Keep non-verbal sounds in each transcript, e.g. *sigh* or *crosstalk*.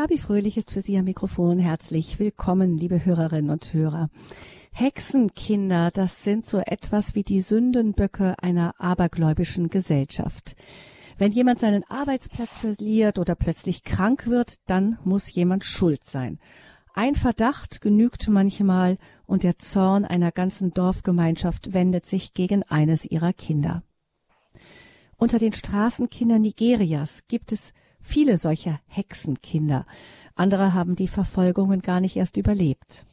Gabi Fröhlich ist für Sie am Mikrofon. Herzlich willkommen, liebe Hörerinnen und Hörer. Hexenkinder, das sind so etwas wie die Sündenböcke einer abergläubischen Gesellschaft. Wenn jemand seinen Arbeitsplatz verliert oder plötzlich krank wird, dann muss jemand schuld sein. Ein Verdacht genügt manchmal und der Zorn einer ganzen Dorfgemeinschaft wendet sich gegen eines ihrer Kinder. Unter den Straßenkindern Nigerias gibt es viele solcher Hexenkinder. Andere haben die Verfolgungen gar nicht erst überlebt.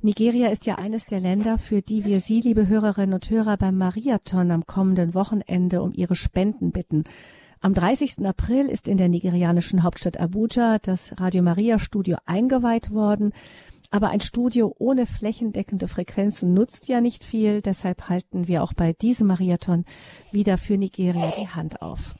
Nigeria ist ja eines der Länder, für die wir Sie, liebe Hörerinnen und Hörer, beim Mariathon am kommenden Wochenende um Ihre Spenden bitten. Am 30. April ist in der nigerianischen Hauptstadt Abuja das Radio Maria Studio eingeweiht worden. Aber ein Studio ohne flächendeckende Frequenzen nutzt ja nicht viel. Deshalb halten wir auch bei diesem Mariathon wieder für Nigeria die Hand auf.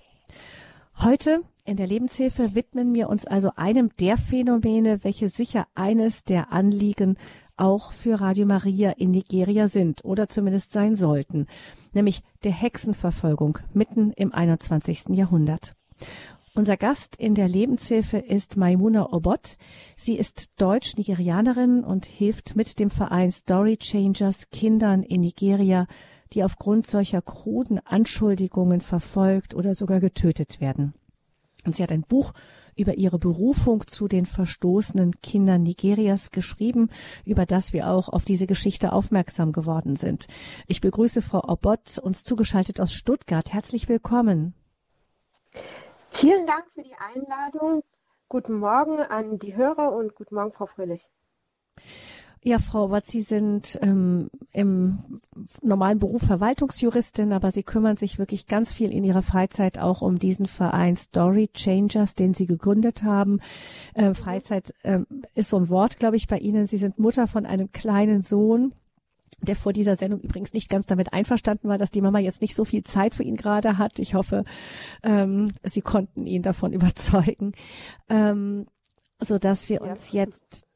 Heute in der Lebenshilfe widmen wir uns also einem der Phänomene, welche sicher eines der Anliegen auch für Radio Maria in Nigeria sind oder zumindest sein sollten, nämlich der Hexenverfolgung mitten im 21. Jahrhundert. Unser Gast in der Lebenshilfe ist Maimuna Obot. Sie ist Deutsch-Nigerianerin und hilft mit dem Verein Story Changers Kindern in Nigeria, die aufgrund solcher kruden Anschuldigungen verfolgt oder sogar getötet werden. Und sie hat ein Buch über ihre Berufung zu den verstoßenen Kindern Nigerias geschrieben, über das wir auch auf diese Geschichte aufmerksam geworden sind. Ich begrüße Frau Obott, uns zugeschaltet aus Stuttgart. Herzlich willkommen. Vielen Dank für die Einladung. Guten Morgen an die Hörer und guten Morgen, Frau Fröhlich. Ja, Frau Watt, Sie sind ähm, im normalen Beruf Verwaltungsjuristin, aber Sie kümmern sich wirklich ganz viel in Ihrer Freizeit auch um diesen Verein Story Changers, den Sie gegründet haben. Ähm, Freizeit ähm, ist so ein Wort, glaube ich, bei Ihnen. Sie sind Mutter von einem kleinen Sohn der vor dieser Sendung übrigens nicht ganz damit einverstanden war, dass die Mama jetzt nicht so viel Zeit für ihn gerade hat. Ich hoffe, ähm, Sie konnten ihn davon *laughs* überzeugen, ähm, so dass wir uns jetzt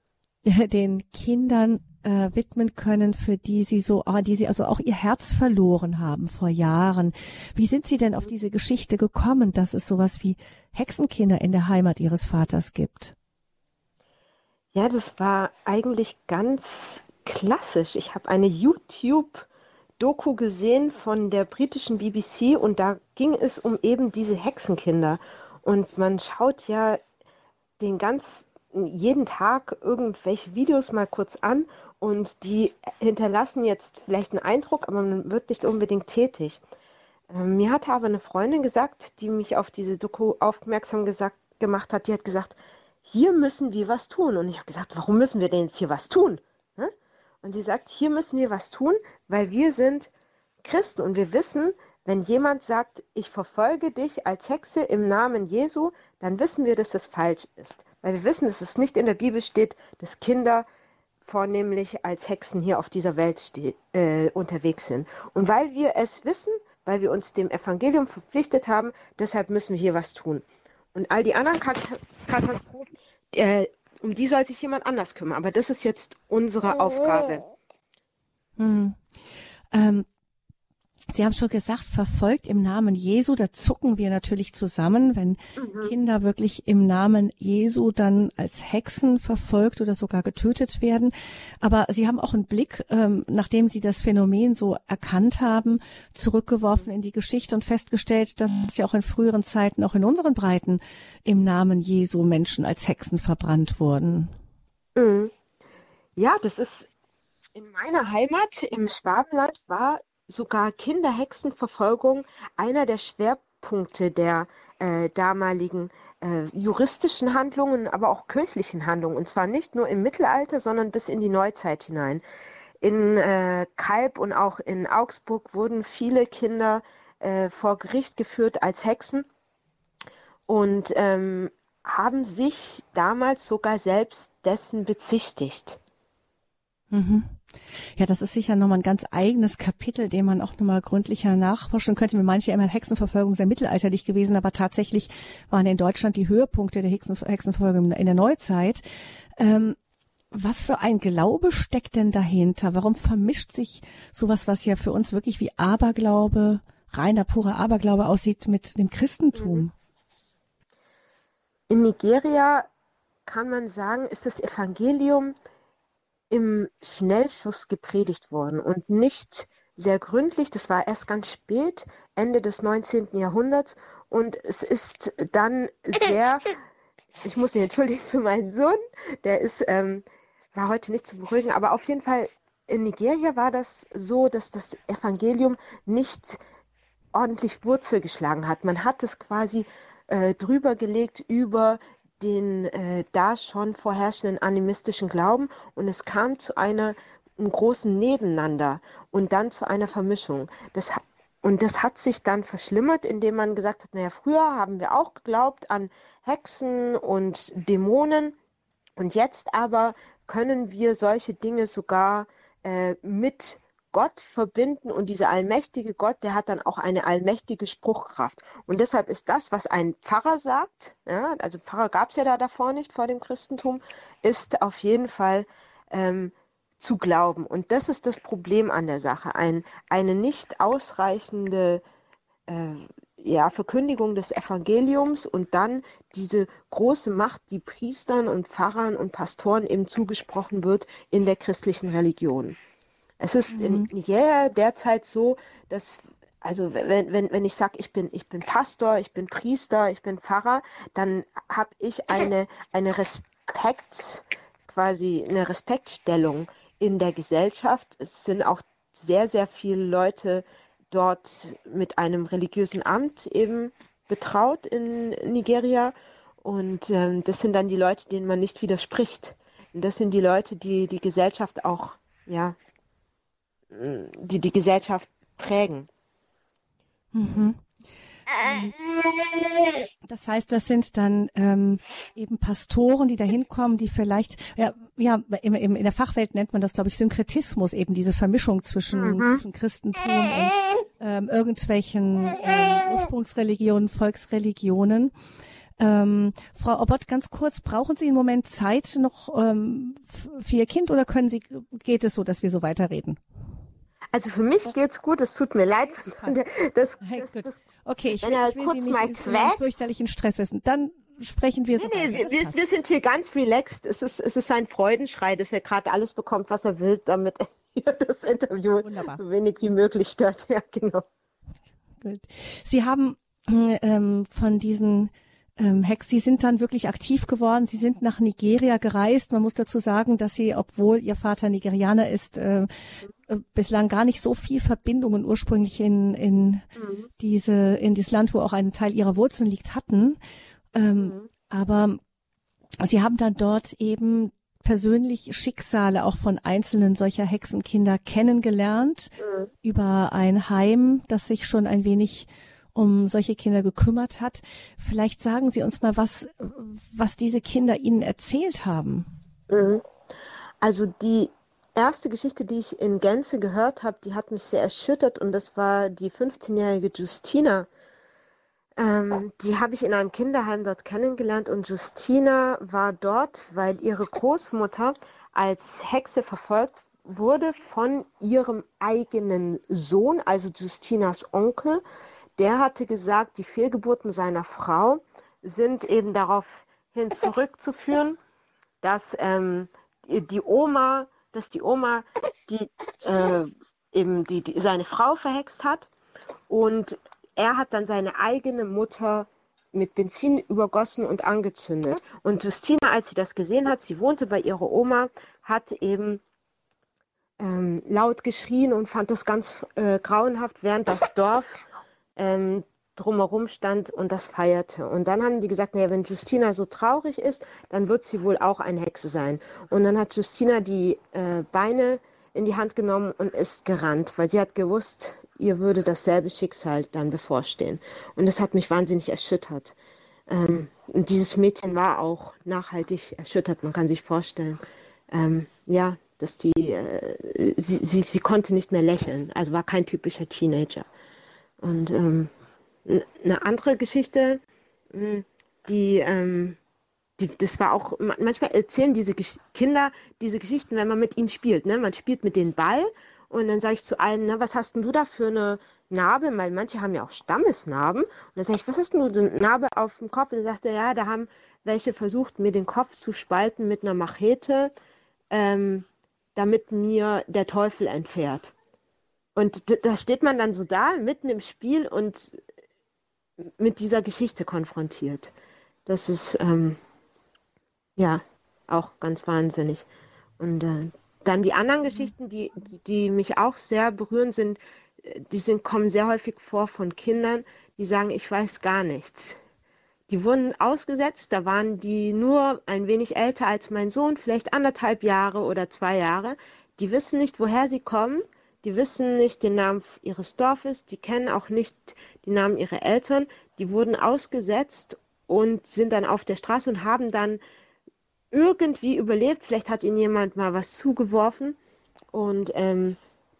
*laughs* den Kindern äh, widmen können, für die sie so, ah, die sie also auch ihr Herz verloren haben vor Jahren. Wie sind Sie denn auf diese Geschichte gekommen, dass es sowas wie Hexenkinder in der Heimat Ihres Vaters gibt? Ja, das war eigentlich ganz klassisch. Ich habe eine YouTube-Doku gesehen von der britischen BBC und da ging es um eben diese Hexenkinder. Und man schaut ja den ganz jeden Tag irgendwelche Videos mal kurz an und die hinterlassen jetzt vielleicht einen Eindruck, aber man wird nicht unbedingt tätig. Ähm, mir hatte aber eine Freundin gesagt, die mich auf diese Doku aufmerksam gesagt, gemacht hat, die hat gesagt, hier müssen wir was tun. Und ich habe gesagt, warum müssen wir denn jetzt hier was tun? Ne? Und sie sagt, hier müssen wir was tun, weil wir sind Christen und wir wissen, wenn jemand sagt, ich verfolge dich als Hexe im Namen Jesu, dann wissen wir, dass das falsch ist. Weil wir wissen, dass es nicht in der Bibel steht, dass Kinder vornehmlich als Hexen hier auf dieser Welt äh, unterwegs sind. Und weil wir es wissen, weil wir uns dem Evangelium verpflichtet haben, deshalb müssen wir hier was tun. Und all die anderen Katastrophen, äh, um die soll sich jemand anders kümmern. Aber das ist jetzt unsere Aufgabe. Hm. Ähm, Sie haben schon gesagt, verfolgt im Namen Jesu, da zucken wir natürlich zusammen, wenn mhm. Kinder wirklich im Namen Jesu dann als Hexen verfolgt oder sogar getötet werden. Aber Sie haben auch einen Blick, ähm, nachdem Sie das Phänomen so erkannt haben, zurückgeworfen in die Geschichte und festgestellt, dass es ja auch in früheren Zeiten, auch in unseren Breiten, im Namen Jesu Menschen als Hexen verbrannt wurden. Mhm. Ja, das ist in meiner Heimat im Schwabenland war sogar Kinderhexenverfolgung einer der Schwerpunkte der äh, damaligen äh, juristischen Handlungen, aber auch kirchlichen Handlungen. Und zwar nicht nur im Mittelalter, sondern bis in die Neuzeit hinein. In äh, Kalb und auch in Augsburg wurden viele Kinder äh, vor Gericht geführt als Hexen und ähm, haben sich damals sogar selbst dessen bezichtigt. Mhm. Ja, das ist sicher nochmal ein ganz eigenes Kapitel, den man auch nochmal gründlicher nachforschen könnte. Mir manche immer Hexenverfolgung sehr mittelalterlich gewesen, aber tatsächlich waren in Deutschland die Höhepunkte der Hexen, Hexenverfolgung in der Neuzeit. Ähm, was für ein Glaube steckt denn dahinter? Warum vermischt sich sowas, was ja für uns wirklich wie Aberglaube, reiner, purer Aberglaube aussieht, mit dem Christentum? In Nigeria kann man sagen, ist das Evangelium im Schnellschuss gepredigt worden und nicht sehr gründlich. Das war erst ganz spät, Ende des 19. Jahrhunderts. Und es ist dann sehr, *laughs* ich muss mich entschuldigen für meinen Sohn, der ist, ähm, war heute nicht zu beruhigen, aber auf jeden Fall in Nigeria war das so, dass das Evangelium nicht ordentlich Wurzel geschlagen hat. Man hat es quasi äh, drüber gelegt über den äh, da schon vorherrschenden animistischen Glauben und es kam zu einer einem großen Nebeneinander und dann zu einer Vermischung. Das, und das hat sich dann verschlimmert, indem man gesagt hat, naja, früher haben wir auch geglaubt an Hexen und Dämonen und jetzt aber können wir solche Dinge sogar äh, mit Gott verbinden und dieser allmächtige Gott, der hat dann auch eine allmächtige Spruchkraft. Und deshalb ist das, was ein Pfarrer sagt, ja, also Pfarrer gab es ja da davor nicht vor dem Christentum, ist auf jeden Fall ähm, zu glauben. Und das ist das Problem an der Sache. Ein, eine nicht ausreichende äh, ja, Verkündigung des Evangeliums und dann diese große Macht, die Priestern und Pfarrern und Pastoren eben zugesprochen wird in der christlichen Religion. Es ist mhm. in Nigeria derzeit so, dass also wenn, wenn, wenn ich sage, ich bin, ich bin Pastor, ich bin Priester, ich bin Pfarrer, dann habe ich eine, eine Respekt, quasi eine Respektstellung in der Gesellschaft. Es sind auch sehr, sehr viele Leute dort mit einem religiösen Amt eben betraut in Nigeria. Und ähm, das sind dann die Leute, denen man nicht widerspricht. Und das sind die Leute, die die Gesellschaft auch ja, die die Gesellschaft prägen. Mhm. Das heißt, das sind dann ähm, eben Pastoren, die da hinkommen, die vielleicht, ja, ja im, in der Fachwelt nennt man das, glaube ich, Synkretismus, eben diese Vermischung zwischen, mhm. zwischen Christentum und ähm, irgendwelchen ähm, Ursprungsreligionen, Volksreligionen. Ähm, Frau Obert, ganz kurz, brauchen Sie im Moment Zeit noch ähm, für Ihr Kind oder können Sie, geht es so, dass wir so weiterreden? Also für mich geht's gut, es tut mir leid. *laughs* Das, das, das, okay, ich, wenn er ich will kurz Sie mal quält. fürchterlichen Stress wissen. Dann sprechen wir so. Nee, nee, wir, wir, sind hier ganz relaxed. Es ist, es ist ein Freudenschrei, dass er gerade alles bekommt, was er will, damit *laughs* er das Interview Wunderbar. so wenig wie möglich stört. *laughs* Ja, genau. Gut. Sie haben ähm, von diesen ähm, Hex, Sie sind dann wirklich aktiv geworden. Sie sind nach Nigeria gereist. Man muss dazu sagen, dass Sie, obwohl Ihr Vater Nigerianer ist, äh, äh, bislang gar nicht so viel Verbindungen ursprünglich in, in mhm. diese, in dieses Land, wo auch ein Teil Ihrer Wurzeln liegt, hatten. Ähm, mhm. Aber Sie haben dann dort eben persönlich Schicksale auch von einzelnen solcher Hexenkinder kennengelernt mhm. über ein Heim, das sich schon ein wenig um solche Kinder gekümmert hat. Vielleicht sagen Sie uns mal, was, was diese Kinder Ihnen erzählt haben. Mhm. Also die erste Geschichte, die ich in Gänze gehört habe, die hat mich sehr erschüttert und das war die 15-jährige Justina. Ähm, die habe ich in einem Kinderheim dort kennengelernt und Justina war dort, weil ihre Großmutter als Hexe verfolgt wurde von ihrem eigenen Sohn, also Justinas Onkel, der hatte gesagt, die Fehlgeburten seiner Frau sind eben daraufhin zurückzuführen, dass ähm, die Oma, dass die Oma die, äh, eben die, die, seine Frau verhext hat und er hat dann seine eigene Mutter mit Benzin übergossen und angezündet. Und Justina, als sie das gesehen hat, sie wohnte bei ihrer Oma, hat eben ähm, laut geschrien und fand das ganz äh, grauenhaft, während das Dorf ähm, drumherum stand und das feierte. Und dann haben die gesagt, naja, wenn Justina so traurig ist, dann wird sie wohl auch eine Hexe sein. Und dann hat Justina die äh, Beine in die Hand genommen und ist gerannt, weil sie hat gewusst, ihr würde dasselbe Schicksal dann bevorstehen. Und das hat mich wahnsinnig erschüttert. Ähm, dieses Mädchen war auch nachhaltig erschüttert, man kann sich vorstellen. Ähm, ja, dass die, äh, sie, sie, sie konnte nicht mehr lächeln, also war kein typischer Teenager. Und ähm, eine andere Geschichte, hm, die, ähm, die, das war auch, manchmal erzählen diese Kinder diese Geschichten, wenn man mit ihnen spielt. Ne? Man spielt mit den Ball und dann sage ich zu einem, na, was hast denn du da für eine, Narbe, weil manche haben ja auch Stammesnarben. Und dann sage ich, was hast du so eine Narbe auf dem Kopf? Und dann sagt er, ja, da haben welche versucht, mir den Kopf zu spalten mit einer Machete, ähm, damit mir der Teufel entfährt. Und da steht man dann so da, mitten im Spiel und mit dieser Geschichte konfrontiert. Das ist ähm, ja auch ganz wahnsinnig. Und äh, dann die anderen Geschichten, die, die mich auch sehr berühren, sind, die sind, kommen sehr häufig vor von Kindern, die sagen, ich weiß gar nichts. Die wurden ausgesetzt, da waren die nur ein wenig älter als mein Sohn, vielleicht anderthalb Jahre oder zwei Jahre. Die wissen nicht, woher sie kommen, die wissen nicht den Namen ihres Dorfes, die kennen auch nicht die Namen ihrer Eltern. Die wurden ausgesetzt und sind dann auf der Straße und haben dann irgendwie überlebt. Vielleicht hat ihnen jemand mal was zugeworfen. Und ähm,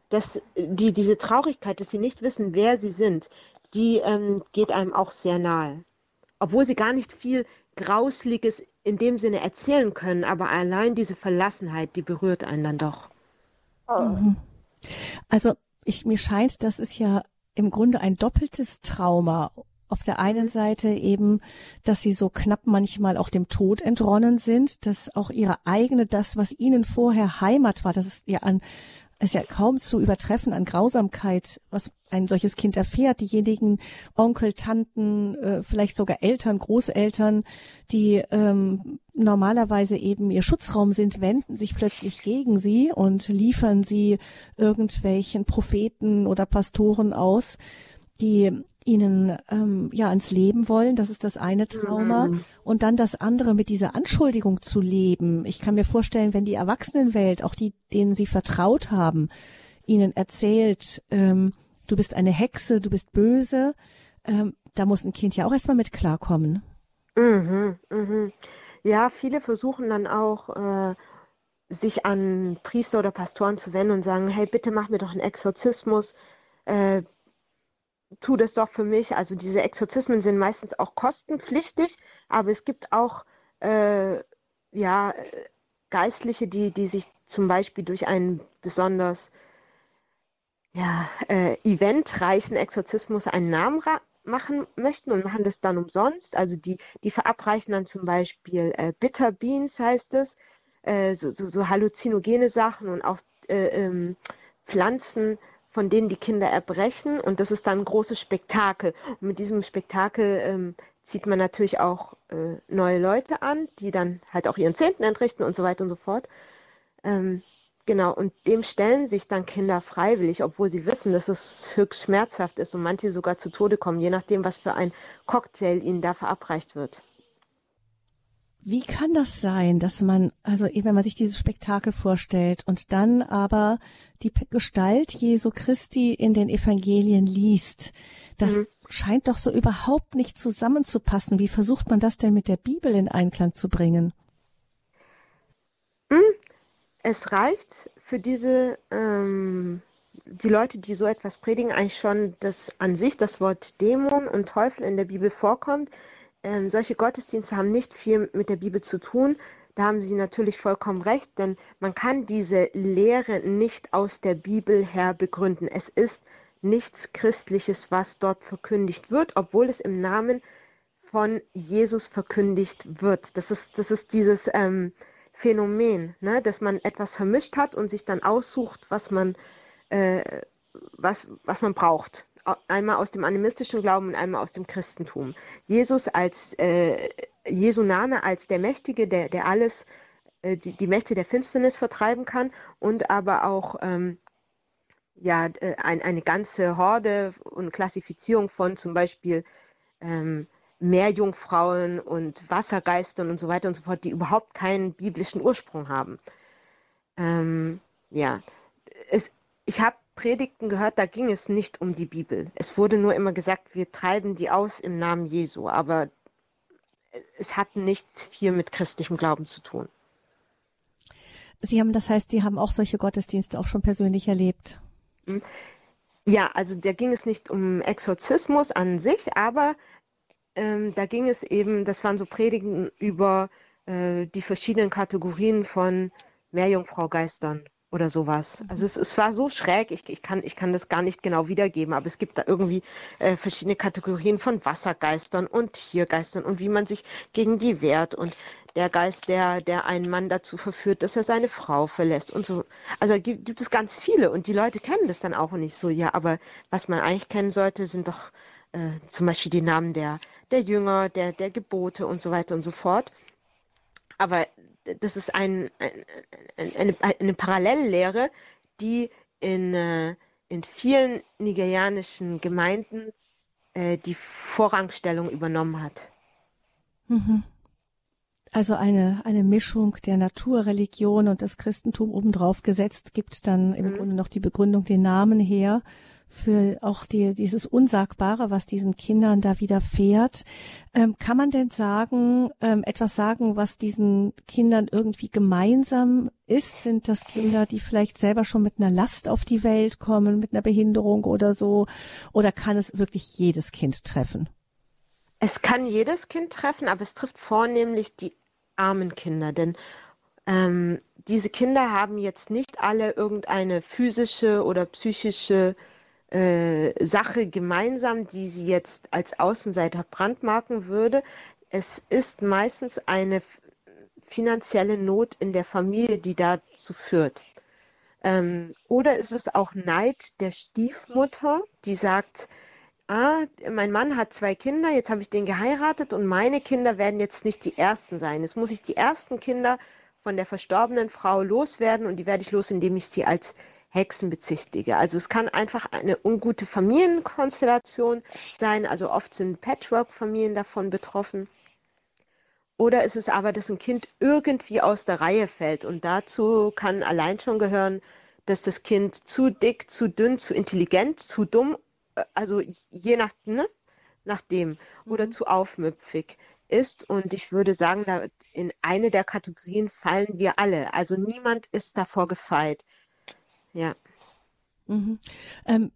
das, die, diese Traurigkeit, dass sie nicht wissen, wer sie sind, die ähm, geht einem auch sehr nahe. Obwohl sie gar nicht viel Grausliges in dem Sinne erzählen können, aber allein diese Verlassenheit, die berührt einen dann doch. Mhm. Also ich, mir scheint, das ist ja im Grunde ein doppeltes Trauma. Auf der einen Seite eben, dass sie so knapp manchmal auch dem Tod entronnen sind, dass auch ihre eigene, das, was ihnen vorher Heimat war, das ist ja an ist ja kaum zu übertreffen an Grausamkeit, was ein solches Kind erfährt. Diejenigen Onkel, Tanten, äh, vielleicht sogar Eltern, Großeltern, die ähm, normalerweise eben ihr Schutzraum sind, wenden sich plötzlich gegen sie und liefern sie irgendwelchen Propheten oder Pastoren aus, die ihnen ähm, ja ans Leben wollen. Das ist das eine Trauma. Mhm. Und dann das andere mit dieser Anschuldigung zu leben. Ich kann mir vorstellen, wenn die Erwachsenenwelt, auch die, denen sie vertraut haben, ihnen erzählt, ähm, du bist eine Hexe, du bist böse, ähm, da muss ein Kind ja auch erstmal mit klarkommen. Mhm, mhm. Ja, viele versuchen dann auch, äh, sich an Priester oder Pastoren zu wenden und sagen, hey, bitte mach mir doch einen Exorzismus, äh, tu das doch für mich. Also diese Exorzismen sind meistens auch kostenpflichtig, aber es gibt auch äh, ja, Geistliche, die, die sich zum Beispiel durch einen besonders ja, äh, eventreichen Exorzismus einen Namen machen möchten und machen das dann umsonst. Also die, die verabreichen dann zum Beispiel äh, Bitter Beans, heißt es, äh, so, so, so halluzinogene Sachen und auch äh, ähm, Pflanzen von denen die Kinder erbrechen und das ist dann ein großes Spektakel. Und mit diesem Spektakel ähm, zieht man natürlich auch äh, neue Leute an, die dann halt auch ihren Zehnten entrichten und so weiter und so fort. Ähm, genau, und dem stellen sich dann Kinder freiwillig, obwohl sie wissen, dass es höchst schmerzhaft ist und manche sogar zu Tode kommen, je nachdem, was für ein Cocktail ihnen da verabreicht wird. Wie kann das sein, dass man, also wenn man sich dieses Spektakel vorstellt und dann aber die Gestalt Jesu Christi in den Evangelien liest, das mhm. scheint doch so überhaupt nicht zusammenzupassen. Wie versucht man das denn mit der Bibel in Einklang zu bringen? Hm, es reicht für diese, ähm, die Leute, die so etwas predigen, eigentlich schon, dass an sich das Wort Dämon und Teufel in der Bibel vorkommt ähm, solche Gottesdienste haben nicht viel mit der Bibel zu tun. Da haben Sie natürlich vollkommen recht, denn man kann diese Lehre nicht aus der Bibel her begründen. Es ist nichts Christliches, was dort verkündigt wird, obwohl es im Namen von Jesus verkündigt wird. Das ist, das ist dieses ähm, Phänomen, ne, dass man etwas vermischt hat und sich dann aussucht, was man, äh, was, was man braucht einmal aus dem animistischen Glauben und einmal aus dem Christentum. Jesus als äh, Jesu Name als der Mächtige, der, der alles, äh, die, die Mächte der Finsternis vertreiben kann und aber auch ähm, ja, äh, ein, eine ganze Horde und Klassifizierung von zum Beispiel ähm, Meerjungfrauen und Wassergeistern und so weiter und so fort, die überhaupt keinen biblischen Ursprung haben. Ähm, ja, es, ich habe Predigten gehört, da ging es nicht um die Bibel. Es wurde nur immer gesagt, wir treiben die aus im Namen Jesu, aber es hat nicht viel mit christlichem Glauben zu tun. Sie haben, das heißt, Sie haben auch solche Gottesdienste auch schon persönlich erlebt? Hm. Ja, also da ging es nicht um Exorzismus an sich, aber ähm, da ging es eben, das waren so Predigen über äh, die verschiedenen Kategorien von Meerjungfrau-Geistern oder sowas. Also es, es war so schräg, ich, ich, kann, ich kann das gar nicht genau wiedergeben, aber es gibt da irgendwie äh, verschiedene Kategorien von Wassergeistern und Tiergeistern und wie man sich gegen die wehrt und der Geist, der, der einen Mann dazu verführt, dass er seine Frau verlässt und so. Also gibt, gibt es ganz viele und die Leute kennen das dann auch nicht so. Ja, aber was man eigentlich kennen sollte, sind doch äh, zum Beispiel die Namen der, der Jünger, der, der Gebote und so weiter und so fort. Aber das ist ein, ein, eine, eine Parallellehre, die in, äh, in vielen nigerianischen Gemeinden äh, die Vorrangstellung übernommen hat. Mhm. Also eine, eine Mischung der Naturreligion und das Christentum obendrauf gesetzt, gibt dann im mhm. Grunde noch die Begründung den Namen her für auch die, dieses Unsagbare, was diesen Kindern da widerfährt. Ähm, kann man denn sagen, ähm, etwas sagen, was diesen Kindern irgendwie gemeinsam ist? Sind das Kinder, die vielleicht selber schon mit einer Last auf die Welt kommen, mit einer Behinderung oder so? Oder kann es wirklich jedes Kind treffen? Es kann jedes Kind treffen, aber es trifft vornehmlich die armen Kinder, denn ähm, diese Kinder haben jetzt nicht alle irgendeine physische oder psychische äh, Sache gemeinsam, die sie jetzt als Außenseiter brandmarken würde. Es ist meistens eine finanzielle Not in der Familie, die dazu führt. Ähm, oder ist es auch Neid der Stiefmutter, die sagt, ah, mein Mann hat zwei Kinder, jetzt habe ich den geheiratet und meine Kinder werden jetzt nicht die ersten sein. Jetzt muss ich die ersten Kinder von der verstorbenen Frau loswerden und die werde ich los, indem ich sie als Hexen bezichtige. Also es kann einfach eine ungute Familienkonstellation sein. Also oft sind Patchwork-Familien davon betroffen. Oder ist es aber, dass ein Kind irgendwie aus der Reihe fällt. Und dazu kann allein schon gehören, dass das Kind zu dick, zu dünn, zu intelligent, zu dumm, äh, also je nach, ne, nach dem, oder mhm. zu aufmüpfig ist. Und ich würde sagen, in eine der Kategorien fallen wir alle. Also niemand ist davor gefeit ja. Mhm. Ähm,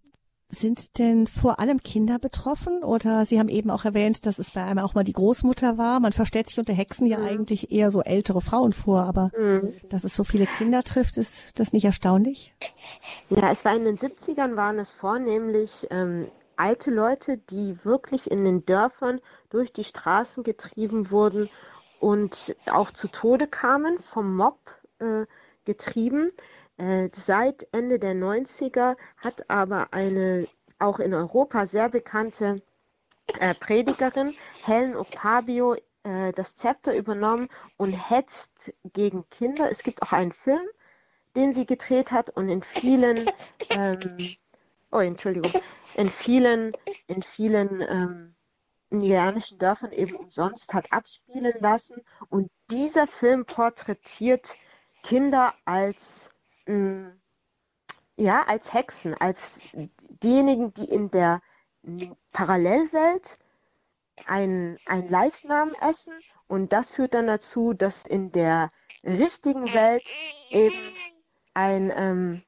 sind denn vor allem Kinder betroffen? Oder Sie haben eben auch erwähnt, dass es bei einem auch mal die Großmutter war. Man verstellt sich unter Hexen ja mhm. eigentlich eher so ältere Frauen vor, aber mhm. dass es so viele Kinder trifft, ist das nicht erstaunlich? Ja, es war in den 70ern waren es vornehmlich ähm, alte Leute, die wirklich in den Dörfern durch die Straßen getrieben wurden und auch zu Tode kamen, vom Mob äh, getrieben. Äh, seit Ende der 90er hat aber eine auch in Europa sehr bekannte äh, Predigerin, Helen Octavio, äh, das Zepter übernommen und hetzt gegen Kinder. Es gibt auch einen Film, den sie gedreht hat und in vielen, ähm, oh Entschuldigung, in vielen, in vielen ähm, nigerianischen Dörfern eben umsonst hat abspielen lassen. Und dieser Film porträtiert Kinder als ja, als Hexen, als diejenigen, die in der Parallelwelt ein, ein Leichnam essen und das führt dann dazu, dass in der richtigen Welt eben ein ähm,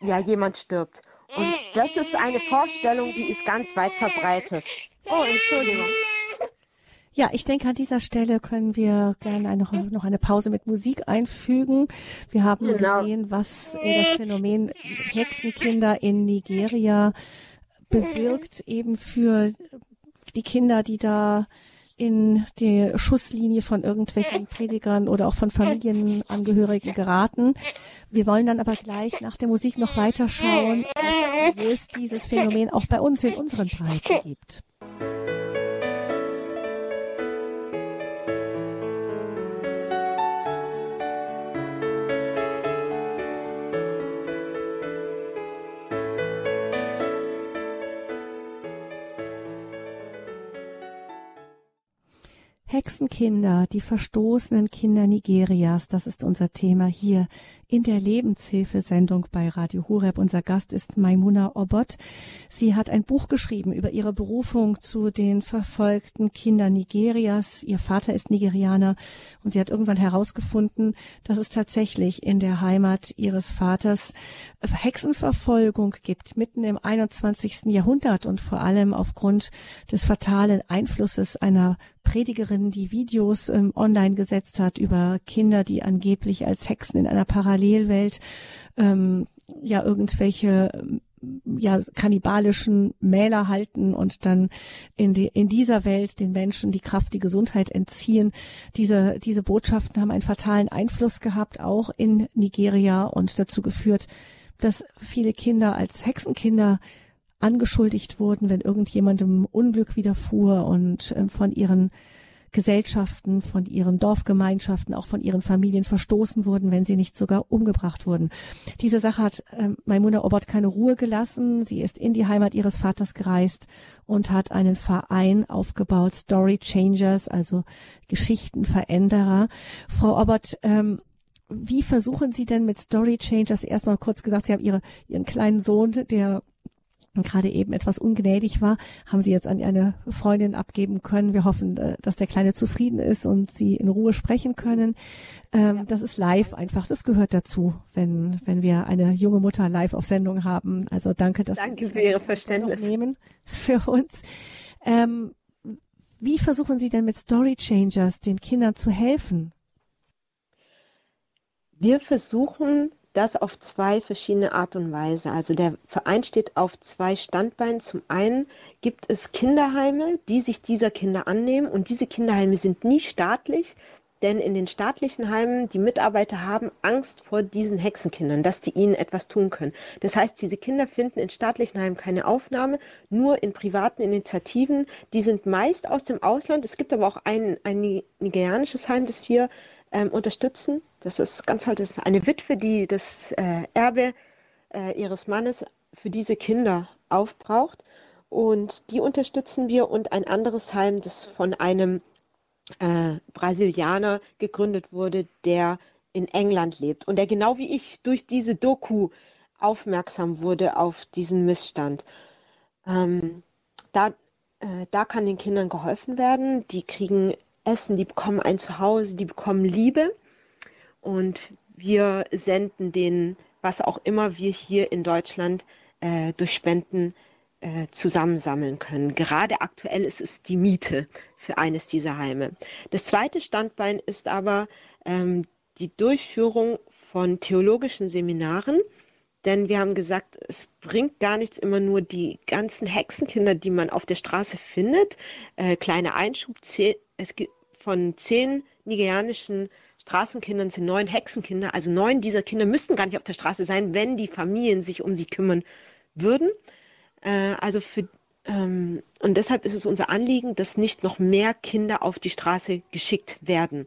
ja jemand stirbt. Und das ist eine Vorstellung, die ist ganz weit verbreitet. Oh, Entschuldigung. Ja, ich denke, an dieser Stelle können wir gerne eine, noch eine Pause mit Musik einfügen. Wir haben genau. gesehen, was das Phänomen Hexenkinder in Nigeria bewirkt, eben für die Kinder, die da in die Schusslinie von irgendwelchen Predigern oder auch von Familienangehörigen geraten. Wir wollen dann aber gleich nach der Musik noch weiter schauen, wo es dieses Phänomen auch bei uns in unseren Breiten gibt. Hexenkinder, die verstoßenen Kinder Nigerias, das ist unser Thema hier in der Lebenshilfesendung bei Radio Horeb. Unser Gast ist Maimuna Obot. Sie hat ein Buch geschrieben über ihre Berufung zu den verfolgten Kindern Nigerias. Ihr Vater ist Nigerianer und sie hat irgendwann herausgefunden, dass es tatsächlich in der Heimat ihres Vaters Hexenverfolgung gibt, mitten im 21. Jahrhundert und vor allem aufgrund des fatalen Einflusses einer Predigerin, die Videos ähm, online gesetzt hat über Kinder, die angeblich als Hexen in einer Parallelwelt ähm, ja irgendwelche ja kannibalischen Mähler halten und dann in die in dieser Welt den Menschen die Kraft, die Gesundheit entziehen. Diese diese Botschaften haben einen fatalen Einfluss gehabt auch in Nigeria und dazu geführt, dass viele Kinder als Hexenkinder angeschuldigt wurden, wenn irgendjemandem Unglück widerfuhr und äh, von ihren Gesellschaften, von ihren Dorfgemeinschaften, auch von ihren Familien verstoßen wurden, wenn sie nicht sogar umgebracht wurden. Diese Sache hat äh, Maimuna Obot keine Ruhe gelassen. Sie ist in die Heimat ihres Vaters gereist und hat einen Verein aufgebaut, Story Changers, also Geschichtenveränderer. Frau Obot, ähm, wie versuchen Sie denn mit Story Changers erstmal kurz gesagt, Sie haben ihre, Ihren kleinen Sohn, der gerade eben etwas ungnädig war, haben Sie jetzt an eine Freundin abgeben können. Wir hoffen, äh, dass der Kleine zufrieden ist und Sie in Ruhe sprechen können. Ähm, ja. Das ist live einfach. Das gehört dazu, wenn, wenn wir eine junge Mutter live auf Sendung haben. Also danke, dass danke Sie für Ihre Verständnis nehmen für uns. Ähm, wie versuchen Sie denn mit Story Changers den Kindern zu helfen? Wir versuchen das auf zwei verschiedene Art und Weise. Also der Verein steht auf zwei Standbeinen. Zum einen gibt es Kinderheime, die sich dieser Kinder annehmen und diese Kinderheime sind nie staatlich, denn in den staatlichen Heimen, die Mitarbeiter haben Angst vor diesen Hexenkindern, dass die ihnen etwas tun können. Das heißt, diese Kinder finden in staatlichen Heimen keine Aufnahme, nur in privaten Initiativen. Die sind meist aus dem Ausland. Es gibt aber auch ein, ein nigerianisches Heim, das wir ähm, unterstützen. Das ist ganz halt ist eine Witwe, die das äh, Erbe äh, ihres Mannes für diese Kinder aufbraucht. Und die unterstützen wir und ein anderes Heim, das von einem äh, Brasilianer gegründet wurde, der in England lebt und der genau wie ich durch diese Doku aufmerksam wurde auf diesen Missstand. Ähm, da, äh, da kann den Kindern geholfen werden. Die kriegen Essen, die bekommen ein Zuhause, die bekommen Liebe. Und wir senden denen, was auch immer wir hier in Deutschland äh, durch Spenden äh, zusammensammeln können. Gerade aktuell ist es die Miete für eines dieser Heime. Das zweite Standbein ist aber ähm, die Durchführung von theologischen Seminaren. Denn wir haben gesagt, es bringt gar nichts immer nur die ganzen Hexenkinder, die man auf der Straße findet. Äh, kleine Einschub, es gibt von zehn nigerianischen Straßenkindern sind neun Hexenkinder. Also neun dieser Kinder müssten gar nicht auf der Straße sein, wenn die Familien sich um sie kümmern würden. Äh, also für, ähm, und deshalb ist es unser Anliegen, dass nicht noch mehr Kinder auf die Straße geschickt werden.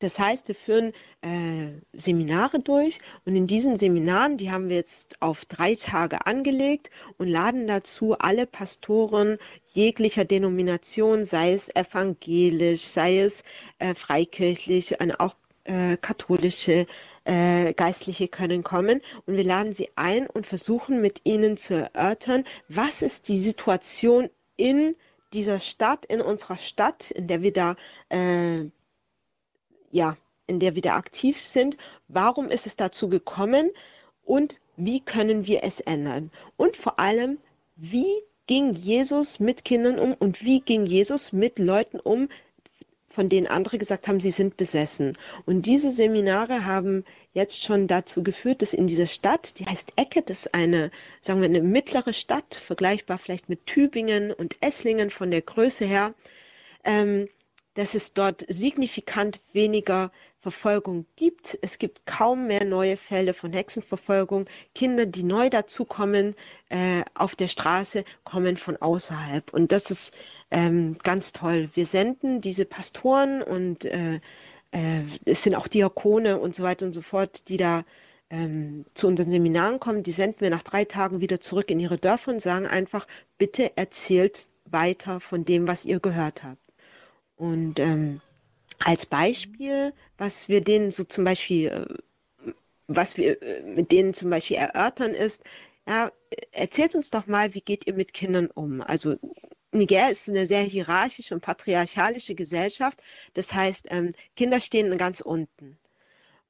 Das heißt, wir führen äh, Seminare durch und in diesen Seminaren, die haben wir jetzt auf drei Tage angelegt und laden dazu alle Pastoren jeglicher Denomination, sei es evangelisch, sei es äh, freikirchlich, auch äh, katholische äh, Geistliche können kommen und wir laden sie ein und versuchen mit ihnen zu erörtern, was ist die Situation in dieser Stadt, in unserer Stadt, in der wir da äh, ja, in der wir da aktiv sind. Warum ist es dazu gekommen und wie können wir es ändern? Und vor allem, wie ging Jesus mit Kindern um und wie ging Jesus mit Leuten um, von denen andere gesagt haben, sie sind besessen. Und diese Seminare haben jetzt schon dazu geführt, dass in dieser Stadt, die heißt Ecke, das ist eine, sagen wir, eine mittlere Stadt, vergleichbar vielleicht mit Tübingen und Esslingen von der Größe her, ähm, dass es dort signifikant weniger Verfolgung gibt. Es gibt kaum mehr neue Fälle von Hexenverfolgung. Kinder, die neu dazukommen äh, auf der Straße, kommen von außerhalb. Und das ist ähm, ganz toll. Wir senden diese Pastoren und äh, äh, es sind auch Diakone und so weiter und so fort, die da ähm, zu unseren Seminaren kommen. Die senden wir nach drei Tagen wieder zurück in ihre Dörfer und sagen einfach, bitte erzählt weiter von dem, was ihr gehört habt. Und ähm, als Beispiel, was wir denen so zum Beispiel, äh, was wir äh, mit denen zum Beispiel erörtern, ist, ja, erzählt uns doch mal, wie geht ihr mit Kindern um? Also Niger ist eine sehr hierarchische und patriarchalische Gesellschaft. Das heißt, ähm, Kinder stehen ganz unten.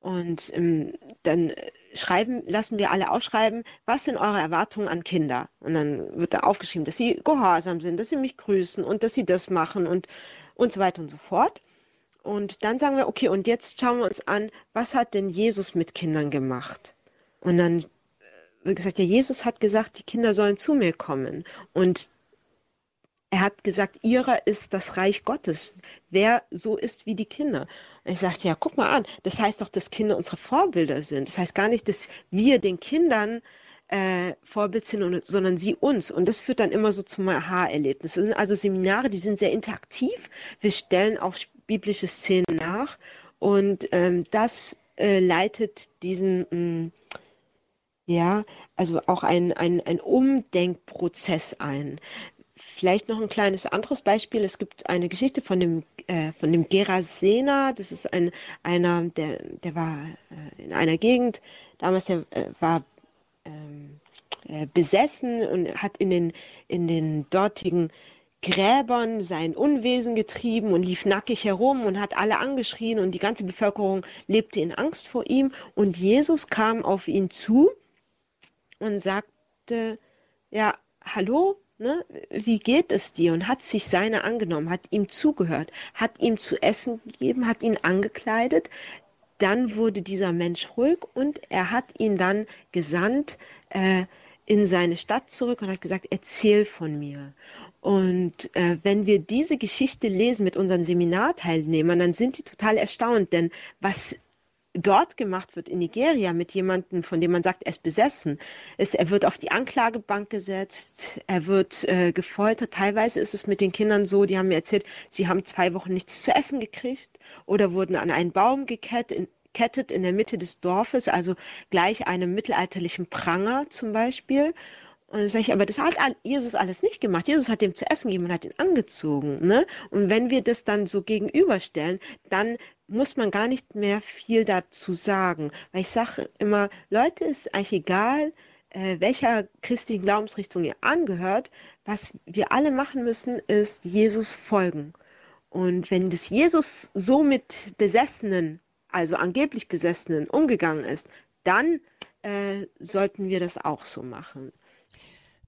Und ähm, dann schreiben, lassen wir alle aufschreiben, was sind eure Erwartungen an Kinder? Und dann wird da aufgeschrieben, dass sie gehorsam sind, dass sie mich grüßen und dass sie das machen und, und so weiter und so fort. Und dann sagen wir, okay, und jetzt schauen wir uns an, was hat denn Jesus mit Kindern gemacht? Und dann äh, wird gesagt, ja, Jesus hat gesagt, die Kinder sollen zu mir kommen. Und er hat gesagt, ihrer ist das Reich Gottes. Wer so ist wie die Kinder. Und ich sagte, ja, guck mal an, das heißt doch, dass Kinder unsere Vorbilder sind. Das heißt gar nicht, dass wir den Kindern äh, Vorbild sind, sondern sie uns. Und das führt dann immer so zum Aha-Erlebnis. Das sind also Seminare, die sind sehr interaktiv. Wir stellen auch biblische Szenen nach. Und ähm, das äh, leitet diesen, mh, mm, ja, also auch ein, ein, ein Umdenkprozess ein. Vielleicht noch ein kleines anderes Beispiel. Es gibt eine Geschichte von dem, äh, von dem Gerasena. Das ist ein, einer, der, der war äh, in einer Gegend, damals der äh, war ähm, äh, besessen und hat in den, in den dortigen Gräbern sein Unwesen getrieben und lief nackig herum und hat alle angeschrien und die ganze Bevölkerung lebte in Angst vor ihm. Und Jesus kam auf ihn zu und sagte, ja, hallo, ne, wie geht es dir? Und hat sich seiner angenommen, hat ihm zugehört, hat ihm zu essen gegeben, hat ihn angekleidet. Dann wurde dieser Mensch ruhig und er hat ihn dann gesandt äh, in seine Stadt zurück und hat gesagt, erzähl von mir. Und äh, wenn wir diese Geschichte lesen mit unseren Seminarteilnehmern, dann sind die total erstaunt, denn was dort gemacht wird in Nigeria mit jemandem, von dem man sagt, er ist besessen, ist, er wird auf die Anklagebank gesetzt, er wird äh, gefoltert. Teilweise ist es mit den Kindern so, die haben mir erzählt, sie haben zwei Wochen nichts zu essen gekriegt oder wurden an einen Baum gekettet in, kettet in der Mitte des Dorfes, also gleich einem mittelalterlichen Pranger zum Beispiel. Und dann sage ich, aber das hat Jesus alles nicht gemacht. Jesus hat dem zu essen gegeben und hat ihn angezogen. Ne? Und wenn wir das dann so gegenüberstellen, dann muss man gar nicht mehr viel dazu sagen. Weil ich sage immer, Leute, ist eigentlich egal, äh, welcher christlichen Glaubensrichtung ihr angehört. Was wir alle machen müssen, ist Jesus folgen. Und wenn das Jesus so mit Besessenen, also angeblich Besessenen, umgegangen ist, dann äh, sollten wir das auch so machen.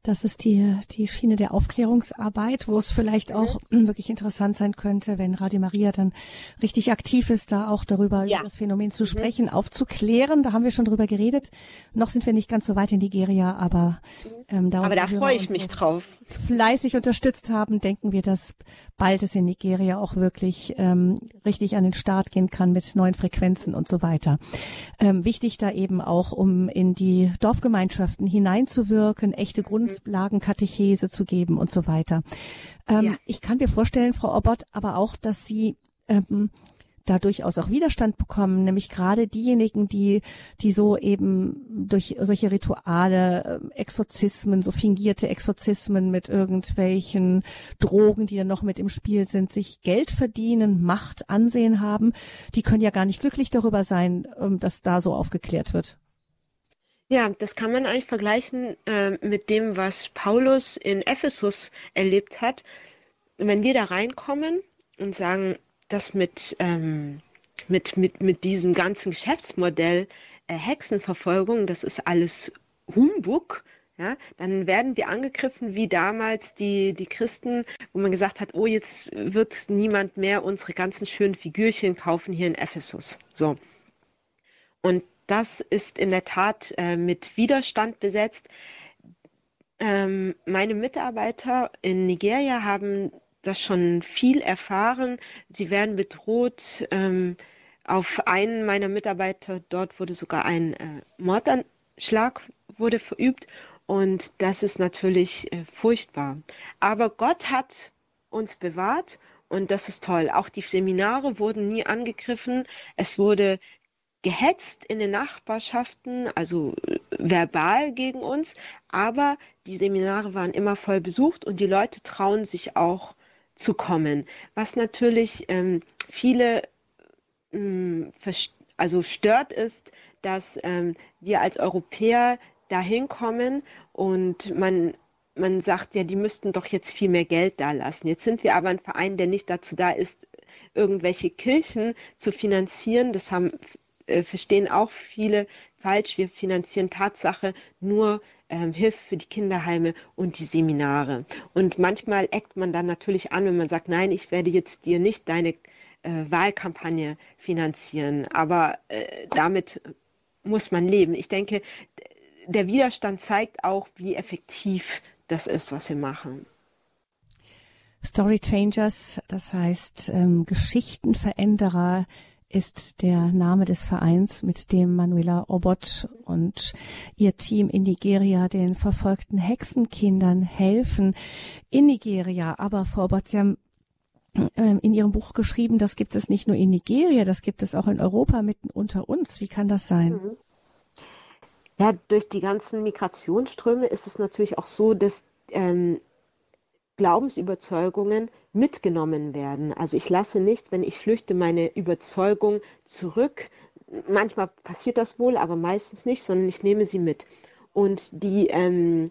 Das ist die, die Schiene der Aufklärungsarbeit, wo es vielleicht mhm. auch wirklich interessant sein könnte, wenn Radio Maria dann richtig aktiv ist, da auch darüber ja. über das Phänomen zu mhm. sprechen, aufzuklären. Da haben wir schon drüber geredet. Noch sind wir nicht ganz so weit in Nigeria, aber mhm. ähm, da, aber da freue ich mich drauf. Fleißig unterstützt haben, denken wir, dass bald es in Nigeria auch wirklich ähm, richtig an den Start gehen kann mit neuen Frequenzen und so weiter. Ähm, wichtig da eben auch, um in die Dorfgemeinschaften hineinzuwirken, echte Grund Grundlagenkatechese zu geben und so weiter. Ähm, ja. Ich kann mir vorstellen, Frau Obert, aber auch, dass Sie ähm, da durchaus auch Widerstand bekommen, nämlich gerade diejenigen, die, die so eben durch solche Rituale, ähm, Exorzismen, so fingierte Exorzismen mit irgendwelchen Drogen, die dann noch mit im Spiel sind, sich Geld verdienen, Macht, Ansehen haben, die können ja gar nicht glücklich darüber sein, ähm, dass da so aufgeklärt wird. Ja, das kann man eigentlich vergleichen äh, mit dem, was Paulus in Ephesus erlebt hat. Wenn wir da reinkommen und sagen, das mit, ähm, mit, mit, mit diesem ganzen Geschäftsmodell äh, Hexenverfolgung, das ist alles Humbug, ja, dann werden wir angegriffen wie damals die, die Christen, wo man gesagt hat, oh, jetzt wird niemand mehr unsere ganzen schönen Figürchen kaufen hier in Ephesus. So. Und das ist in der Tat äh, mit Widerstand besetzt. Ähm, meine Mitarbeiter in Nigeria haben das schon viel erfahren. Sie werden bedroht. Ähm, auf einen meiner Mitarbeiter dort wurde sogar ein äh, Mordanschlag wurde verübt und das ist natürlich äh, furchtbar. Aber Gott hat uns bewahrt und das ist toll. Auch die Seminare wurden nie angegriffen. Es wurde gehetzt in den Nachbarschaften, also äh, verbal gegen uns, aber die Seminare waren immer voll besucht und die Leute trauen sich auch zu kommen, was natürlich ähm, viele ähm, also stört ist, dass ähm, wir als Europäer dahin kommen und man man sagt ja, die müssten doch jetzt viel mehr Geld da lassen. Jetzt sind wir aber ein Verein, der nicht dazu da ist, irgendwelche Kirchen zu finanzieren. Das haben äh, verstehen auch viele falsch. Wir finanzieren Tatsache nur ähm, Hilfe für die Kinderheime und die Seminare. Und manchmal eckt man dann natürlich an, wenn man sagt, nein, ich werde jetzt dir nicht deine äh, Wahlkampagne finanzieren. Aber äh, damit muss man leben. Ich denke, der Widerstand zeigt auch, wie effektiv das ist, was wir machen. Story Changers, das heißt ähm, Geschichtenveränderer, ist der Name des Vereins, mit dem Manuela Obot und ihr Team in Nigeria den verfolgten Hexenkindern helfen. In Nigeria, aber Frau Obot, Sie haben ähm, in Ihrem Buch geschrieben, das gibt es nicht nur in Nigeria, das gibt es auch in Europa mitten unter uns. Wie kann das sein? Mhm. Ja, durch die ganzen Migrationsströme ist es natürlich auch so, dass ähm, Glaubensüberzeugungen mitgenommen werden. Also ich lasse nicht, wenn ich flüchte, meine Überzeugung zurück. Manchmal passiert das wohl, aber meistens nicht, sondern ich nehme sie mit. Und die ähm,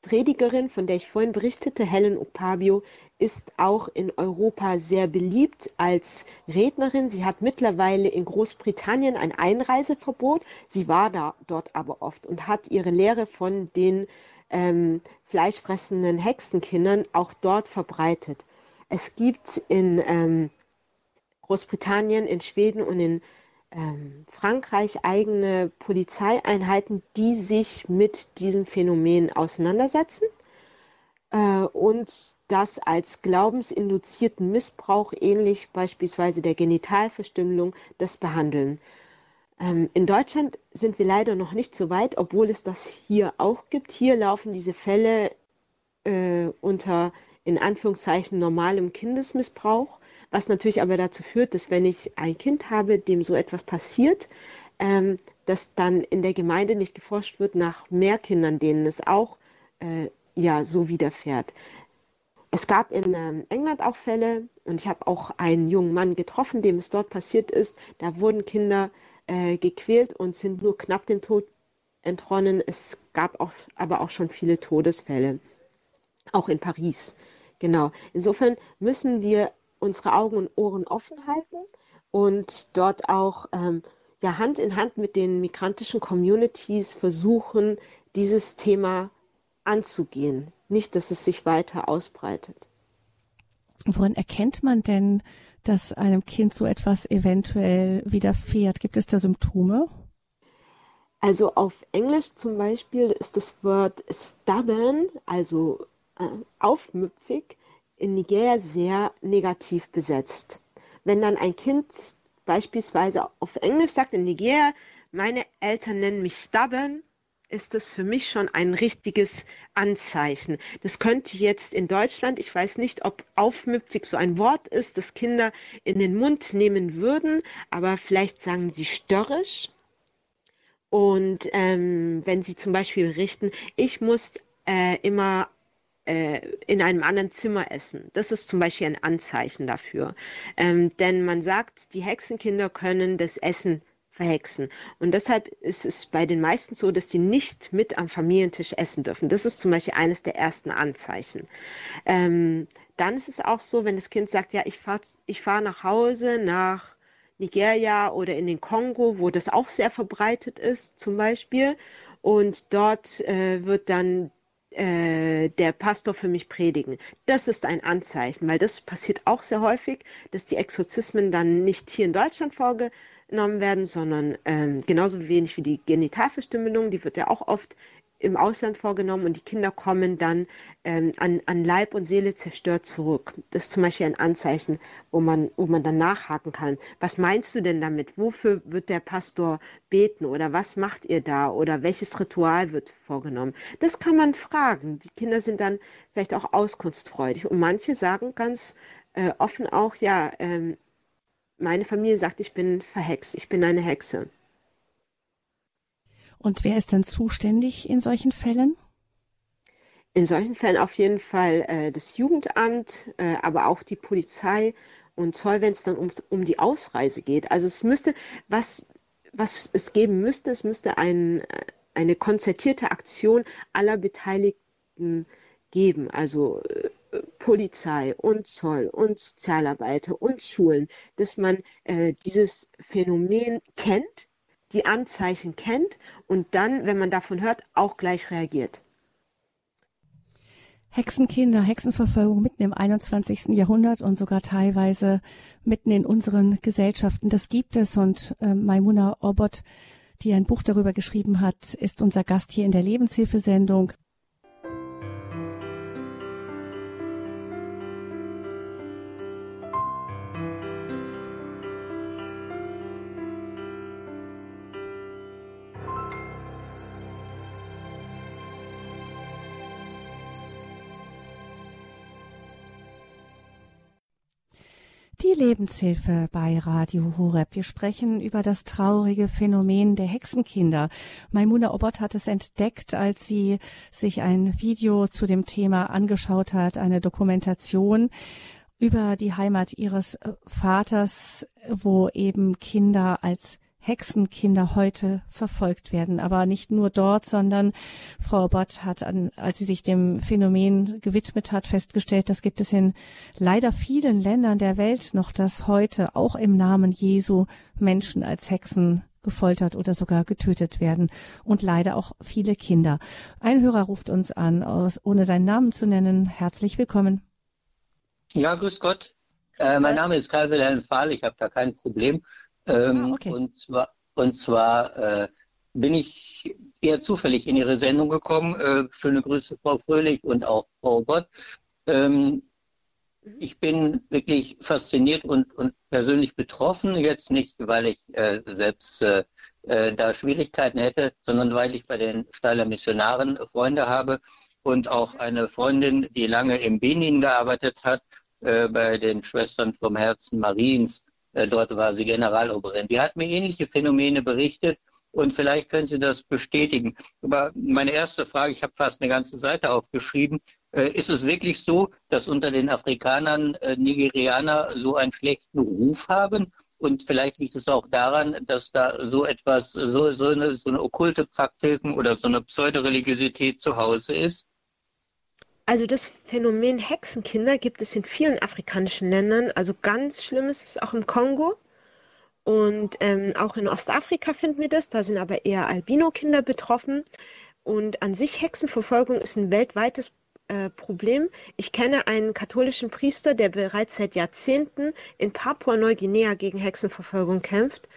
Predigerin, von der ich vorhin berichtete, Helen Opabio, ist auch in Europa sehr beliebt als Rednerin. Sie hat mittlerweile in Großbritannien ein Einreiseverbot. Sie war da dort aber oft und hat ihre Lehre von den ähm, fleischfressenden Hexenkindern auch dort verbreitet. Es gibt in ähm, Großbritannien, in Schweden und in ähm, Frankreich eigene Polizeieinheiten, die sich mit diesem Phänomen auseinandersetzen äh, und das als glaubensinduzierten Missbrauch, ähnlich beispielsweise der Genitalverstümmelung, das behandeln. Ähm, in Deutschland sind wir leider noch nicht so weit, obwohl es das hier auch gibt. Hier laufen diese Fälle äh, unter in Anführungszeichen normalem Kindesmissbrauch, was natürlich aber dazu führt, dass wenn ich ein Kind habe, dem so etwas passiert, ähm, dass dann in der Gemeinde nicht geforscht wird nach mehr Kindern, denen es auch äh, ja so widerfährt. Es gab in ähm, England auch Fälle und ich habe auch einen jungen Mann getroffen, dem es dort passiert ist. Da wurden Kinder äh, gequält und sind nur knapp dem Tod entronnen. Es gab auch, aber auch schon viele Todesfälle, auch in Paris. Genau. Insofern müssen wir unsere Augen und Ohren offen halten und dort auch ähm, ja, Hand in Hand mit den migrantischen Communities versuchen, dieses Thema anzugehen. Nicht, dass es sich weiter ausbreitet. Woran erkennt man denn, dass einem Kind so etwas eventuell widerfährt? Gibt es da Symptome? Also auf Englisch zum Beispiel ist das Wort stubborn, also äh, aufmüpfig, in Nigeria sehr negativ besetzt. Wenn dann ein Kind beispielsweise auf Englisch sagt in Nigeria, meine Eltern nennen mich stubborn, ist das für mich schon ein richtiges Anzeichen. Das könnte jetzt in Deutschland, ich weiß nicht, ob aufmüpfig so ein Wort ist, das Kinder in den Mund nehmen würden, aber vielleicht sagen sie störrisch. Und ähm, wenn sie zum Beispiel berichten, ich muss äh, immer äh, in einem anderen Zimmer essen. Das ist zum Beispiel ein Anzeichen dafür. Ähm, denn man sagt, die Hexenkinder können das Essen verhexen. Und deshalb ist es bei den meisten so, dass sie nicht mit am Familientisch essen dürfen. Das ist zum Beispiel eines der ersten Anzeichen. Ähm, dann ist es auch so, wenn das Kind sagt, ja, ich fahre ich fahr nach Hause, nach Nigeria oder in den Kongo, wo das auch sehr verbreitet ist, zum Beispiel. Und dort äh, wird dann äh, der Pastor für mich predigen. Das ist ein Anzeichen, weil das passiert auch sehr häufig, dass die Exorzismen dann nicht hier in Deutschland vorge genommen werden, sondern ähm, genauso wenig wie die Genitalverstümmelung, die wird ja auch oft im Ausland vorgenommen und die Kinder kommen dann ähm, an, an Leib und Seele zerstört zurück. Das ist zum Beispiel ein Anzeichen, wo man, wo man dann nachhaken kann. Was meinst du denn damit? Wofür wird der Pastor beten oder was macht ihr da oder welches Ritual wird vorgenommen? Das kann man fragen. Die Kinder sind dann vielleicht auch auskunftsfreudig und manche sagen ganz äh, offen auch, ja, ähm, meine Familie sagt, ich bin verhext, ich bin eine Hexe. Und wer ist denn zuständig in solchen Fällen? In solchen Fällen auf jeden Fall äh, das Jugendamt, äh, aber auch die Polizei und Zoll, wenn es dann ums, um die Ausreise geht. Also es müsste, was, was es geben müsste, es müsste ein, eine konzertierte Aktion aller Beteiligten geben, also äh, Polizei und Zoll und Sozialarbeiter und Schulen, dass man äh, dieses Phänomen kennt, die Anzeichen kennt und dann, wenn man davon hört, auch gleich reagiert. Hexenkinder, Hexenverfolgung mitten im 21. Jahrhundert und sogar teilweise mitten in unseren Gesellschaften. Das gibt es und äh, Maimuna Obot, die ein Buch darüber geschrieben hat, ist unser Gast hier in der Lebenshilfesendung. Die Lebenshilfe bei Radio Horeb. Wir sprechen über das traurige Phänomen der Hexenkinder. Maimuna Obot hat es entdeckt, als sie sich ein Video zu dem Thema angeschaut hat, eine Dokumentation über die Heimat ihres äh, Vaters, wo eben Kinder als Hexenkinder heute verfolgt werden. Aber nicht nur dort, sondern Frau Bott hat, an, als sie sich dem Phänomen gewidmet hat, festgestellt, das gibt es in leider vielen Ländern der Welt noch, dass heute auch im Namen Jesu Menschen als Hexen gefoltert oder sogar getötet werden und leider auch viele Kinder. Ein Hörer ruft uns an, aus, ohne seinen Namen zu nennen. Herzlich willkommen. Ja, grüß Gott. Äh, mein Name ist Karl Wilhelm Fahl, ich habe da kein Problem. Ähm, ah, okay. Und zwar, und zwar äh, bin ich eher zufällig in Ihre Sendung gekommen. Äh, schöne Grüße, Frau Fröhlich und auch Frau Gott. Ähm, ich bin wirklich fasziniert und, und persönlich betroffen, jetzt nicht, weil ich äh, selbst äh, äh, da Schwierigkeiten hätte, sondern weil ich bei den Steiler Missionaren Freunde habe und auch eine Freundin, die lange im Benin gearbeitet hat, äh, bei den Schwestern vom Herzen Mariens dort war sie Generaloberin. Die hat mir ähnliche Phänomene berichtet und vielleicht können Sie das bestätigen. Aber meine erste Frage, ich habe fast eine ganze Seite aufgeschrieben, äh, ist es wirklich so, dass unter den Afrikanern äh, Nigerianer so einen schlechten Ruf haben? Und vielleicht liegt es auch daran, dass da so etwas, so, so, eine, so eine okkulte Praktiken oder so eine Pseudoreligiosität zu Hause ist? Also das Phänomen Hexenkinder gibt es in vielen afrikanischen Ländern. Also ganz schlimm ist es auch im Kongo. Und ähm, auch in Ostafrika finden wir das. Da sind aber eher Albino-Kinder betroffen. Und an sich Hexenverfolgung ist ein weltweites äh, Problem. Ich kenne einen katholischen Priester, der bereits seit Jahrzehnten in Papua-Neuguinea gegen Hexenverfolgung kämpft.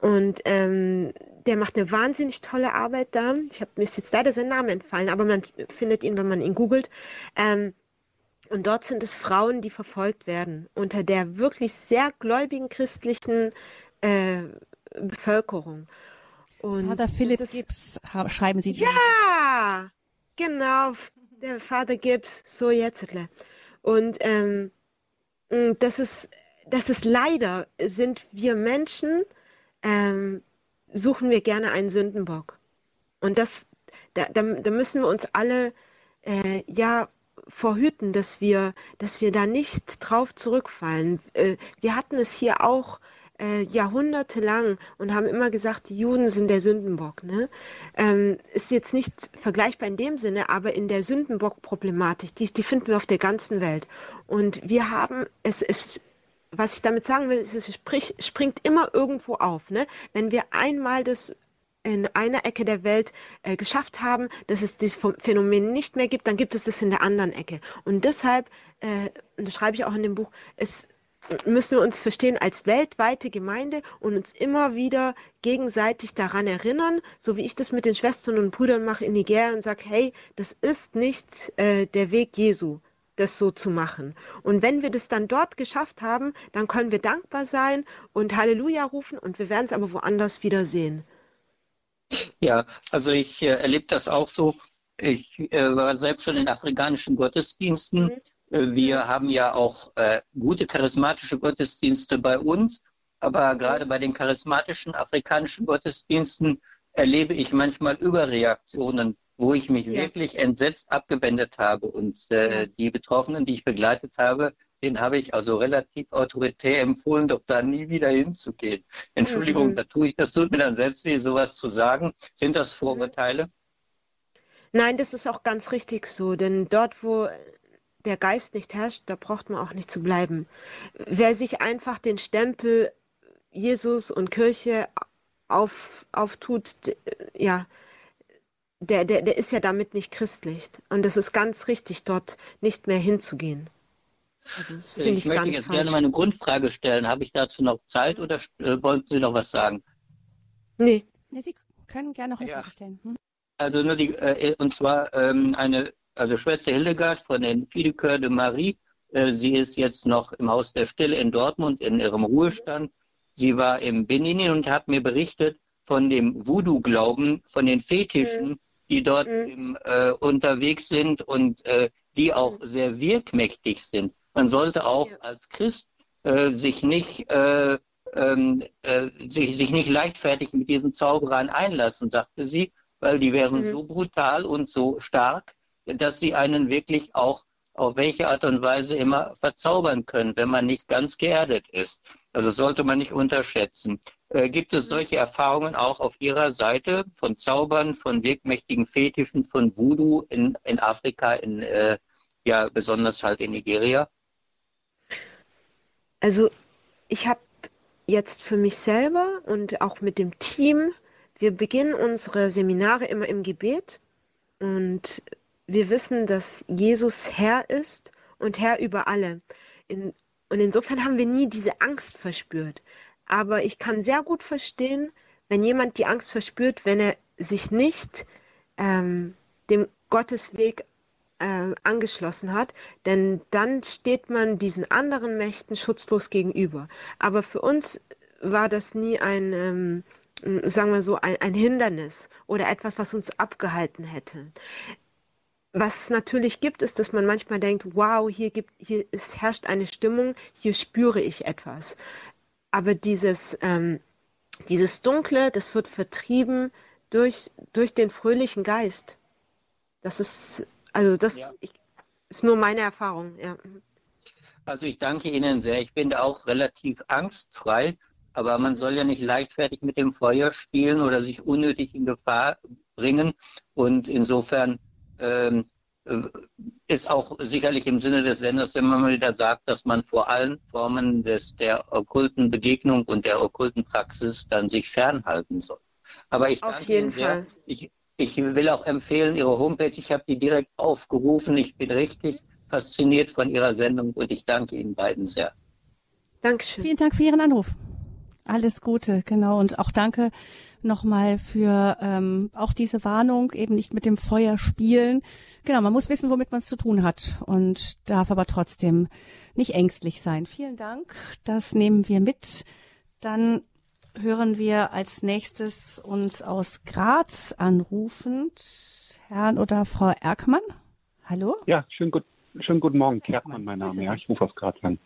Und ähm, der macht eine wahnsinnig tolle Arbeit da. Ich habe mir ist jetzt leider sein Name entfallen, aber man findet ihn, wenn man ihn googelt. Ähm, und dort sind es Frauen, die verfolgt werden unter der wirklich sehr gläubigen christlichen äh, Bevölkerung. Und Vater Philipp ist, Gibbs, schreiben Sie. Ja, genau, der Vater Gibbs, so jetzt. Und ähm, das ist, das ist leider, sind wir Menschen, ähm, suchen wir gerne einen Sündenbock. Und das, da, da, da müssen wir uns alle äh, ja vorhüten, dass wir, dass wir da nicht drauf zurückfallen. Äh, wir hatten es hier auch äh, jahrhundertelang und haben immer gesagt, die Juden sind der Sündenbock. Ne? Ähm, ist jetzt nicht vergleichbar in dem Sinne, aber in der Sündenbock-Problematik, die, die finden wir auf der ganzen Welt. Und wir haben, es ist was ich damit sagen will, ist, es sprich, springt immer irgendwo auf. Ne? Wenn wir einmal das in einer Ecke der Welt äh, geschafft haben, dass es dieses Phänomen nicht mehr gibt, dann gibt es das in der anderen Ecke. Und deshalb, äh, das schreibe ich auch in dem Buch, es müssen wir uns verstehen als weltweite Gemeinde und uns immer wieder gegenseitig daran erinnern, so wie ich das mit den Schwestern und Brüdern mache in Nigeria und sage, hey, das ist nicht äh, der Weg Jesu das so zu machen. Und wenn wir das dann dort geschafft haben, dann können wir dankbar sein und Halleluja rufen und wir werden es aber woanders wieder sehen. Ja, also ich äh, erlebe das auch so. Ich äh, war selbst schon in afrikanischen Gottesdiensten. Mhm. Äh, wir haben ja auch äh, gute charismatische Gottesdienste bei uns, aber gerade bei den charismatischen afrikanischen Gottesdiensten erlebe ich manchmal Überreaktionen wo ich mich ja. wirklich entsetzt abgewendet habe. Und äh, die Betroffenen, die ich begleitet habe, den habe ich also relativ autoritär empfohlen, doch da nie wieder hinzugehen. Entschuldigung, mhm. da tue ich, das tut mir dann selbst weh, sowas zu sagen. Sind das Vorurteile? Nein, das ist auch ganz richtig so, denn dort, wo der Geist nicht herrscht, da braucht man auch nicht zu bleiben. Wer sich einfach den Stempel Jesus und Kirche auf, auftut, ja, der, der, der ist ja damit nicht christlich. Und es ist ganz richtig, dort nicht mehr hinzugehen. Also, ich, ich möchte jetzt falsch. gerne meine Grundfrage stellen. Habe ich dazu noch Zeit oder äh, wollten Sie noch was sagen? Nee. nee Sie können gerne noch eine ja. Frage stellen. Hm? Also nur die, äh, und zwar ähm, eine, also Schwester Hildegard von den Fidecoeur de Marie. Äh, sie ist jetzt noch im Haus der Stille in Dortmund in ihrem Ruhestand. Sie war im Benin und hat mir berichtet von dem Voodoo-Glauben, von den Fetischen, mhm. Die dort mhm. äh, unterwegs sind und äh, die auch mhm. sehr wirkmächtig sind. Man sollte auch ja. als Christ äh, sich nicht äh, ähm, äh, sich, sich nicht leichtfertig mit diesen Zauberern einlassen, sagte sie, weil die wären mhm. so brutal und so stark, dass sie einen wirklich auch auf welche Art und Weise immer verzaubern können, wenn man nicht ganz geerdet ist. Also sollte man nicht unterschätzen. Äh, gibt es solche Erfahrungen auch auf Ihrer Seite von Zaubern, von wirkmächtigen Fetischen, von Voodoo in, in Afrika, in, äh, ja besonders halt in Nigeria? Also ich habe jetzt für mich selber und auch mit dem Team, wir beginnen unsere Seminare immer im Gebet und wir wissen, dass Jesus Herr ist und Herr über alle. In, und insofern haben wir nie diese Angst verspürt. Aber ich kann sehr gut verstehen, wenn jemand die Angst verspürt, wenn er sich nicht ähm, dem Gottesweg äh, angeschlossen hat, denn dann steht man diesen anderen Mächten schutzlos gegenüber. Aber für uns war das nie ein, ähm, sagen wir so, ein, ein Hindernis oder etwas, was uns abgehalten hätte. Was es natürlich gibt, ist, dass man manchmal denkt, wow, hier, gibt, hier ist, herrscht eine Stimmung, hier spüre ich etwas. Aber dieses, ähm, dieses Dunkle, das wird vertrieben durch, durch den fröhlichen Geist. Das ist also das ja. ich, ist nur meine Erfahrung, ja. Also ich danke Ihnen sehr. Ich bin da auch relativ angstfrei, aber man soll ja nicht leichtfertig mit dem Feuer spielen oder sich unnötig in Gefahr bringen. Und insofern ähm, äh, ist auch sicherlich im Sinne des Senders, wenn man wieder sagt, dass man vor allen Formen des, der okkulten Begegnung und der okkulten Praxis dann sich fernhalten soll. Aber ich danke Ihnen sehr. Fall. Ich, ich will auch empfehlen, Ihre Homepage, ich habe die direkt aufgerufen. Ich bin richtig fasziniert von Ihrer Sendung und ich danke Ihnen beiden sehr. Dankeschön. Vielen Dank für Ihren Anruf. Alles Gute, genau. Und auch danke nochmal für ähm, auch diese Warnung, eben nicht mit dem Feuer spielen. Genau, man muss wissen, womit man es zu tun hat und darf aber trotzdem nicht ängstlich sein. Vielen Dank. Das nehmen wir mit. Dann hören wir als nächstes uns aus Graz anrufend Herrn oder Frau Erkmann. Hallo? Ja, schönen, gut, schönen guten Morgen. Kerkmann, mein Name. Ja, ich rufe aus Graz an.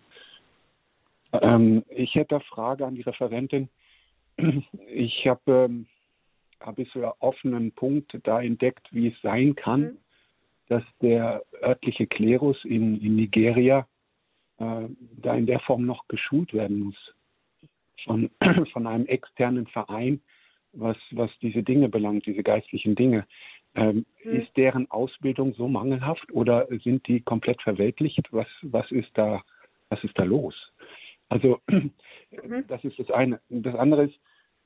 Ähm, ich hätte eine Frage an die Referentin. Ich habe ähm, hab ich so einen offenen Punkt da entdeckt, wie es sein kann, mhm. dass der örtliche Klerus in, in Nigeria äh, da in der Form noch geschult werden muss von, *clears throat* von einem externen Verein, was, was diese Dinge belangt, diese geistlichen Dinge. Ähm, mhm. Ist deren Ausbildung so mangelhaft oder sind die komplett verweltlicht? Was, was, ist, da, was ist da los? Also, *clears throat* mhm. das ist das eine. Das andere ist,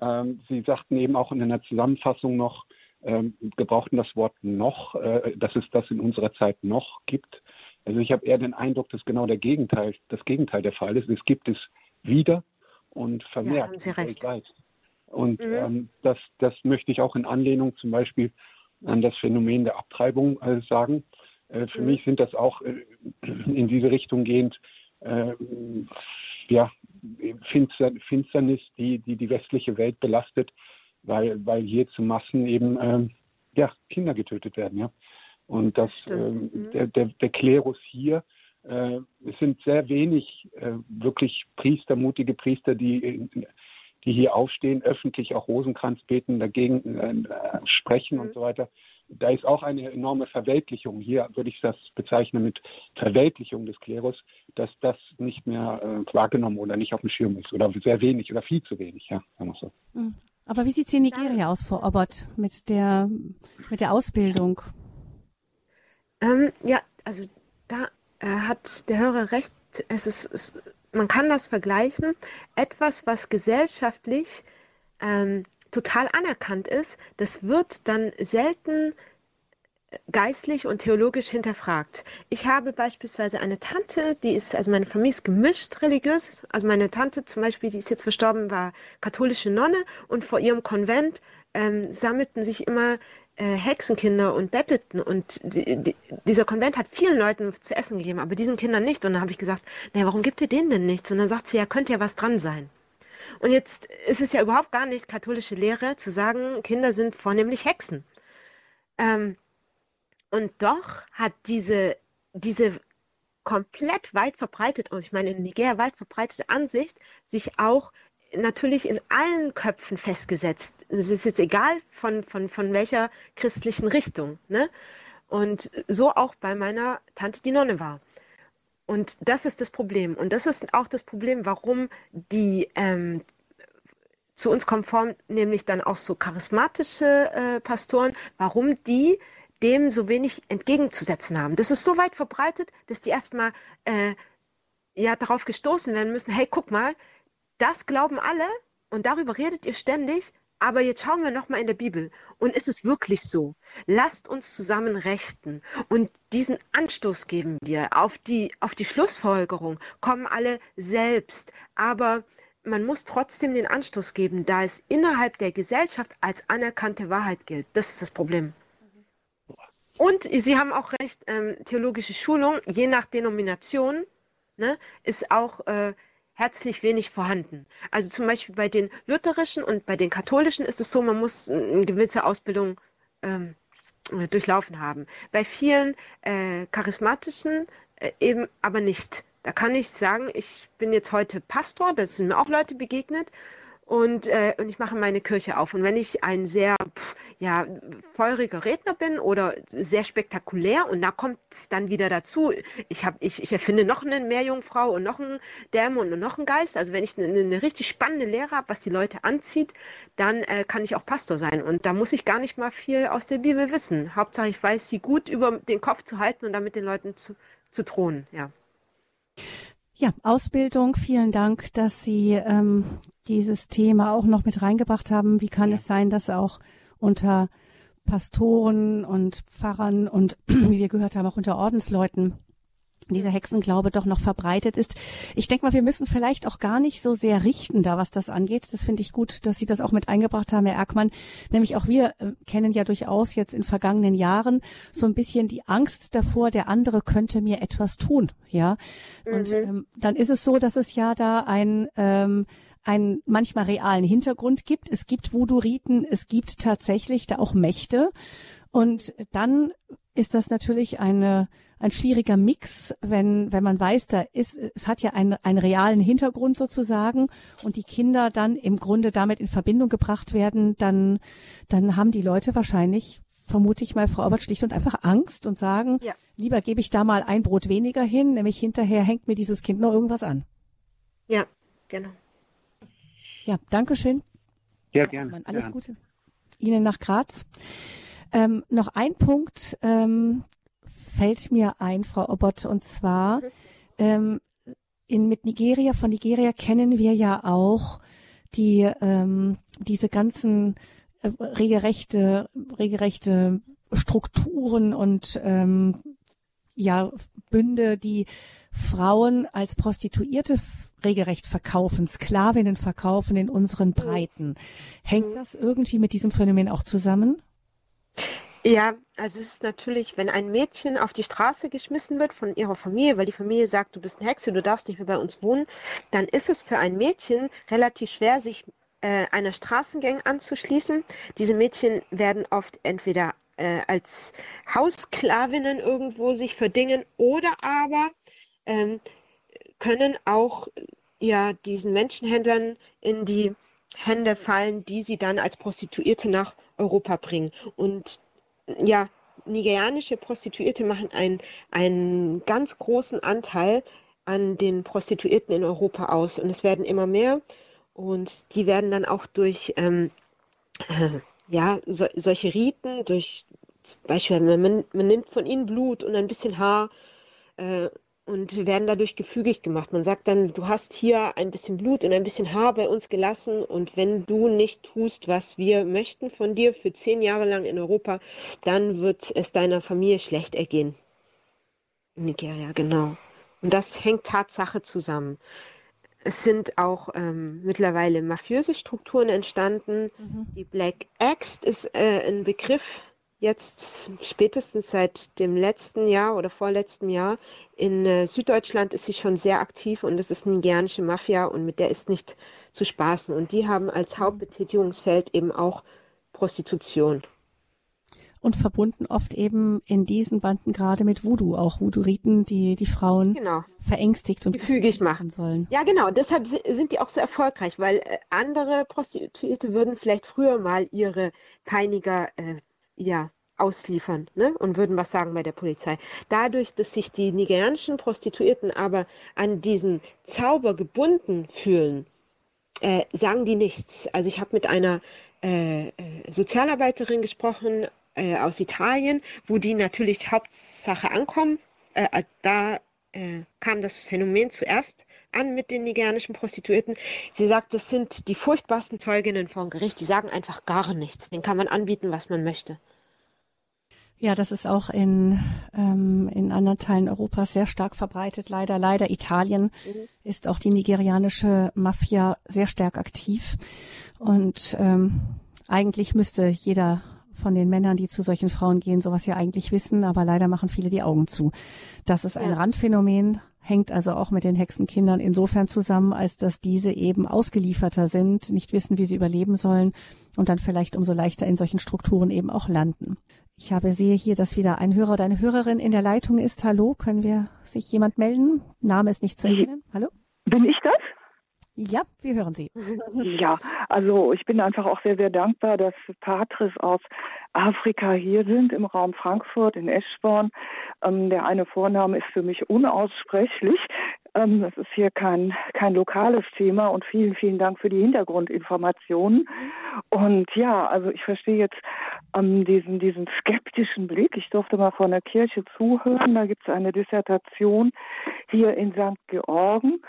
ähm, Sie sagten eben auch in einer Zusammenfassung noch, ähm, gebrauchten das Wort noch, äh, dass es das in unserer Zeit noch gibt. Also ich habe eher den Eindruck, dass genau der Gegenteil, das Gegenteil der Fall ist. Es gibt es wieder und vermehrt ja, weltweit. Und mhm. ähm, das, das möchte ich auch in Anlehnung zum Beispiel an das Phänomen der Abtreibung äh, sagen. Äh, für mhm. mich sind das auch äh, in diese Richtung gehend äh, ja, Finster, Finsternis, die, die die westliche Welt belastet, weil, weil hier zu Massen eben ähm, ja, Kinder getötet werden. Ja? Und das, ähm, mhm. der, der, der Klerus hier äh, es sind sehr wenig äh, wirklich Priester, mutige Priester, die, die hier aufstehen, öffentlich auch Rosenkranz beten, dagegen äh, sprechen mhm. und so weiter. Da ist auch eine enorme Verweltlichung. Hier würde ich das bezeichnen mit Verweltlichung des Klerus, dass das nicht mehr äh, wahrgenommen oder nicht auf dem Schirm ist oder sehr wenig oder viel zu wenig, ja, sagen wir so. Mhm. Aber wie sieht es in Nigeria aus, Frau Obert, mit der, mit der Ausbildung? Ähm, ja, also da äh, hat der Hörer recht. Es ist, es, man kann das vergleichen. Etwas, was gesellschaftlich ähm, total anerkannt ist, das wird dann selten geistlich und theologisch hinterfragt. Ich habe beispielsweise eine Tante, die ist, also meine Familie ist gemischt religiös. Also meine Tante zum Beispiel, die ist jetzt verstorben, war katholische Nonne und vor ihrem Konvent ähm, sammelten sich immer äh, Hexenkinder und bettelten. Und die, die, dieser Konvent hat vielen Leuten zu essen gegeben, aber diesen Kindern nicht. Und dann habe ich gesagt, naja, warum gibt ihr denen denn nichts? Und dann sagt sie, ja, könnte ja was dran sein. Und jetzt ist es ja überhaupt gar nicht katholische Lehre zu sagen, Kinder sind vornehmlich Hexen. Ähm, und doch hat diese, diese komplett weit verbreitet, und ich meine in Nigeria weit verbreitete Ansicht, sich auch natürlich in allen Köpfen festgesetzt. Es ist jetzt egal von, von, von welcher christlichen Richtung. Ne? Und so auch bei meiner Tante, die Nonne war. Und das ist das Problem. Und das ist auch das Problem, warum die ähm, zu uns konform, nämlich dann auch so charismatische äh, Pastoren, warum die dem so wenig entgegenzusetzen haben. Das ist so weit verbreitet, dass die erstmal äh, ja darauf gestoßen werden müssen, hey, guck mal, das glauben alle und darüber redet ihr ständig, aber jetzt schauen wir nochmal in der Bibel. Und ist es wirklich so? Lasst uns zusammen rechten. Und diesen Anstoß geben wir. Auf die, auf die Schlussfolgerung kommen alle selbst. Aber man muss trotzdem den Anstoß geben, da es innerhalb der Gesellschaft als anerkannte Wahrheit gilt. Das ist das Problem. Und Sie haben auch recht, ähm, theologische Schulung, je nach Denomination, ne, ist auch äh, herzlich wenig vorhanden. Also zum Beispiel bei den lutherischen und bei den katholischen ist es so, man muss eine gewisse Ausbildung ähm, durchlaufen haben. Bei vielen äh, charismatischen äh, eben aber nicht. Da kann ich sagen, ich bin jetzt heute Pastor, da sind mir auch Leute begegnet und, äh, und ich mache meine Kirche auf. Und wenn ich ein sehr pff, ja, feuriger Redner bin oder sehr spektakulär und da kommt es dann wieder dazu, ich, hab, ich, ich erfinde noch eine Meerjungfrau und noch einen Dämon und noch einen Geist. Also wenn ich eine, eine richtig spannende Lehre habe, was die Leute anzieht, dann äh, kann ich auch Pastor sein. Und da muss ich gar nicht mal viel aus der Bibel wissen. Hauptsache ich weiß, sie gut über den Kopf zu halten und damit den Leuten zu, zu drohen. Ja. Ja, Ausbildung, vielen Dank, dass Sie ähm, dieses Thema auch noch mit reingebracht haben. Wie kann ja. es sein, dass auch unter Pastoren und Pfarrern und, *clears throat* wie wir gehört haben, auch unter Ordensleuten dieser Hexenglaube doch noch verbreitet ist. Ich denke mal, wir müssen vielleicht auch gar nicht so sehr richten da, was das angeht. Das finde ich gut, dass Sie das auch mit eingebracht haben, Herr Erkmann. Nämlich auch wir äh, kennen ja durchaus jetzt in vergangenen Jahren so ein bisschen die Angst davor, der andere könnte mir etwas tun. Ja. Und mhm. ähm, dann ist es so, dass es ja da ein ähm, einen manchmal realen Hintergrund gibt. Es gibt Voodoo-Riten, es gibt tatsächlich da auch Mächte. Und dann ist das natürlich eine ein schwieriger Mix, wenn, wenn man weiß, da ist, es hat ja einen, einen realen Hintergrund sozusagen und die Kinder dann im Grunde damit in Verbindung gebracht werden, dann, dann haben die Leute wahrscheinlich, vermute ich mal, Frau Obert, schlicht und einfach Angst und sagen, ja. lieber gebe ich da mal ein Brot weniger hin, nämlich hinterher hängt mir dieses Kind noch irgendwas an. Ja, genau. Ja, Dankeschön. Ja, gerne. Alles ja. Gute. Ihnen nach Graz. Ähm, noch ein Punkt, ähm, fällt mir ein, Frau Obert, und zwar ähm, in, mit Nigeria, von Nigeria kennen wir ja auch die ähm, diese ganzen äh, regelrechte, regelrechte Strukturen und ähm, ja Bünde, die Frauen als Prostituierte regelrecht verkaufen, Sklavinnen verkaufen in unseren Breiten. Hängt das irgendwie mit diesem Phänomen auch zusammen? Ja, also es ist natürlich, wenn ein Mädchen auf die Straße geschmissen wird von ihrer Familie, weil die Familie sagt, du bist eine Hexe, du darfst nicht mehr bei uns wohnen, dann ist es für ein Mädchen relativ schwer, sich äh, einer Straßengang anzuschließen. Diese Mädchen werden oft entweder äh, als Haussklavinnen irgendwo sich verdingen oder aber ähm, können auch ja diesen Menschenhändlern in die Hände fallen, die sie dann als Prostituierte nach Europa bringen. Und ja, nigerianische Prostituierte machen einen, einen ganz großen Anteil an den Prostituierten in Europa aus. Und es werden immer mehr. Und die werden dann auch durch ähm, äh, *laughs* ja, so, solche Riten, durch zum Beispiel, man, man nimmt von ihnen Blut und ein bisschen Haar äh, und werden dadurch gefügig gemacht. Man sagt dann, du hast hier ein bisschen Blut und ein bisschen Haar bei uns gelassen und wenn du nicht tust, was wir möchten von dir für zehn Jahre lang in Europa, dann wird es deiner Familie schlecht ergehen. Nigeria, genau. Und das hängt Tatsache zusammen. Es sind auch ähm, mittlerweile mafiöse Strukturen entstanden. Mhm. Die Black Axe ist äh, ein Begriff, jetzt spätestens seit dem letzten Jahr oder vorletzten Jahr. In äh, Süddeutschland ist sie schon sehr aktiv und das ist eine nigerianische Mafia und mit der ist nicht zu spaßen. Und die haben als Hauptbetätigungsfeld eben auch Prostitution und verbunden oft eben in diesen Banden gerade mit Voodoo, auch Voodoo-Riten, die die Frauen genau. verängstigt und gefügig machen sollen. Ja, genau. Deshalb sind die auch so erfolgreich, weil äh, andere Prostituierte würden vielleicht früher mal ihre Peiniger äh, ja, ausliefern ne? und würden was sagen bei der Polizei. Dadurch, dass sich die nigerianischen Prostituierten aber an diesen Zauber gebunden fühlen, äh, sagen die nichts. Also ich habe mit einer äh, äh Sozialarbeiterin gesprochen äh, aus Italien, wo die natürlich Hauptsache ankommen. Äh, äh, da kam das Phänomen zuerst an mit den nigerianischen Prostituierten. Sie sagt, das sind die furchtbarsten Zeuginnen vor Gericht. Die sagen einfach gar nichts. Den kann man anbieten, was man möchte. Ja, das ist auch in, ähm, in anderen Teilen Europas sehr stark verbreitet. Leider, leider. Italien mhm. ist auch die nigerianische Mafia sehr stark aktiv. Und ähm, eigentlich müsste jeder von den Männern, die zu solchen Frauen gehen, sowas ja eigentlich wissen, aber leider machen viele die Augen zu. Das ist ein ja. Randphänomen, hängt also auch mit den Hexenkindern insofern zusammen, als dass diese eben ausgelieferter sind, nicht wissen, wie sie überleben sollen und dann vielleicht umso leichter in solchen Strukturen eben auch landen. Ich habe sehe hier, dass wieder ein Hörer oder eine Hörerin in der Leitung ist. Hallo, können wir sich jemand melden? Name ist nicht zu erkennen. Hallo? Bin ich das? Ja, wir hören Sie. *laughs* Ja, also ich bin einfach auch sehr, sehr dankbar, dass Patris aus Afrika hier sind, im Raum Frankfurt, in Eschborn. Ähm, der eine Vorname ist für mich unaussprechlich. Ähm, das ist hier kein, kein lokales Thema und vielen, vielen Dank für die Hintergrundinformationen. Und ja, also ich verstehe jetzt ähm, diesen, diesen skeptischen Blick. Ich durfte mal von der Kirche zuhören. Da gibt es eine Dissertation hier in St. Georgen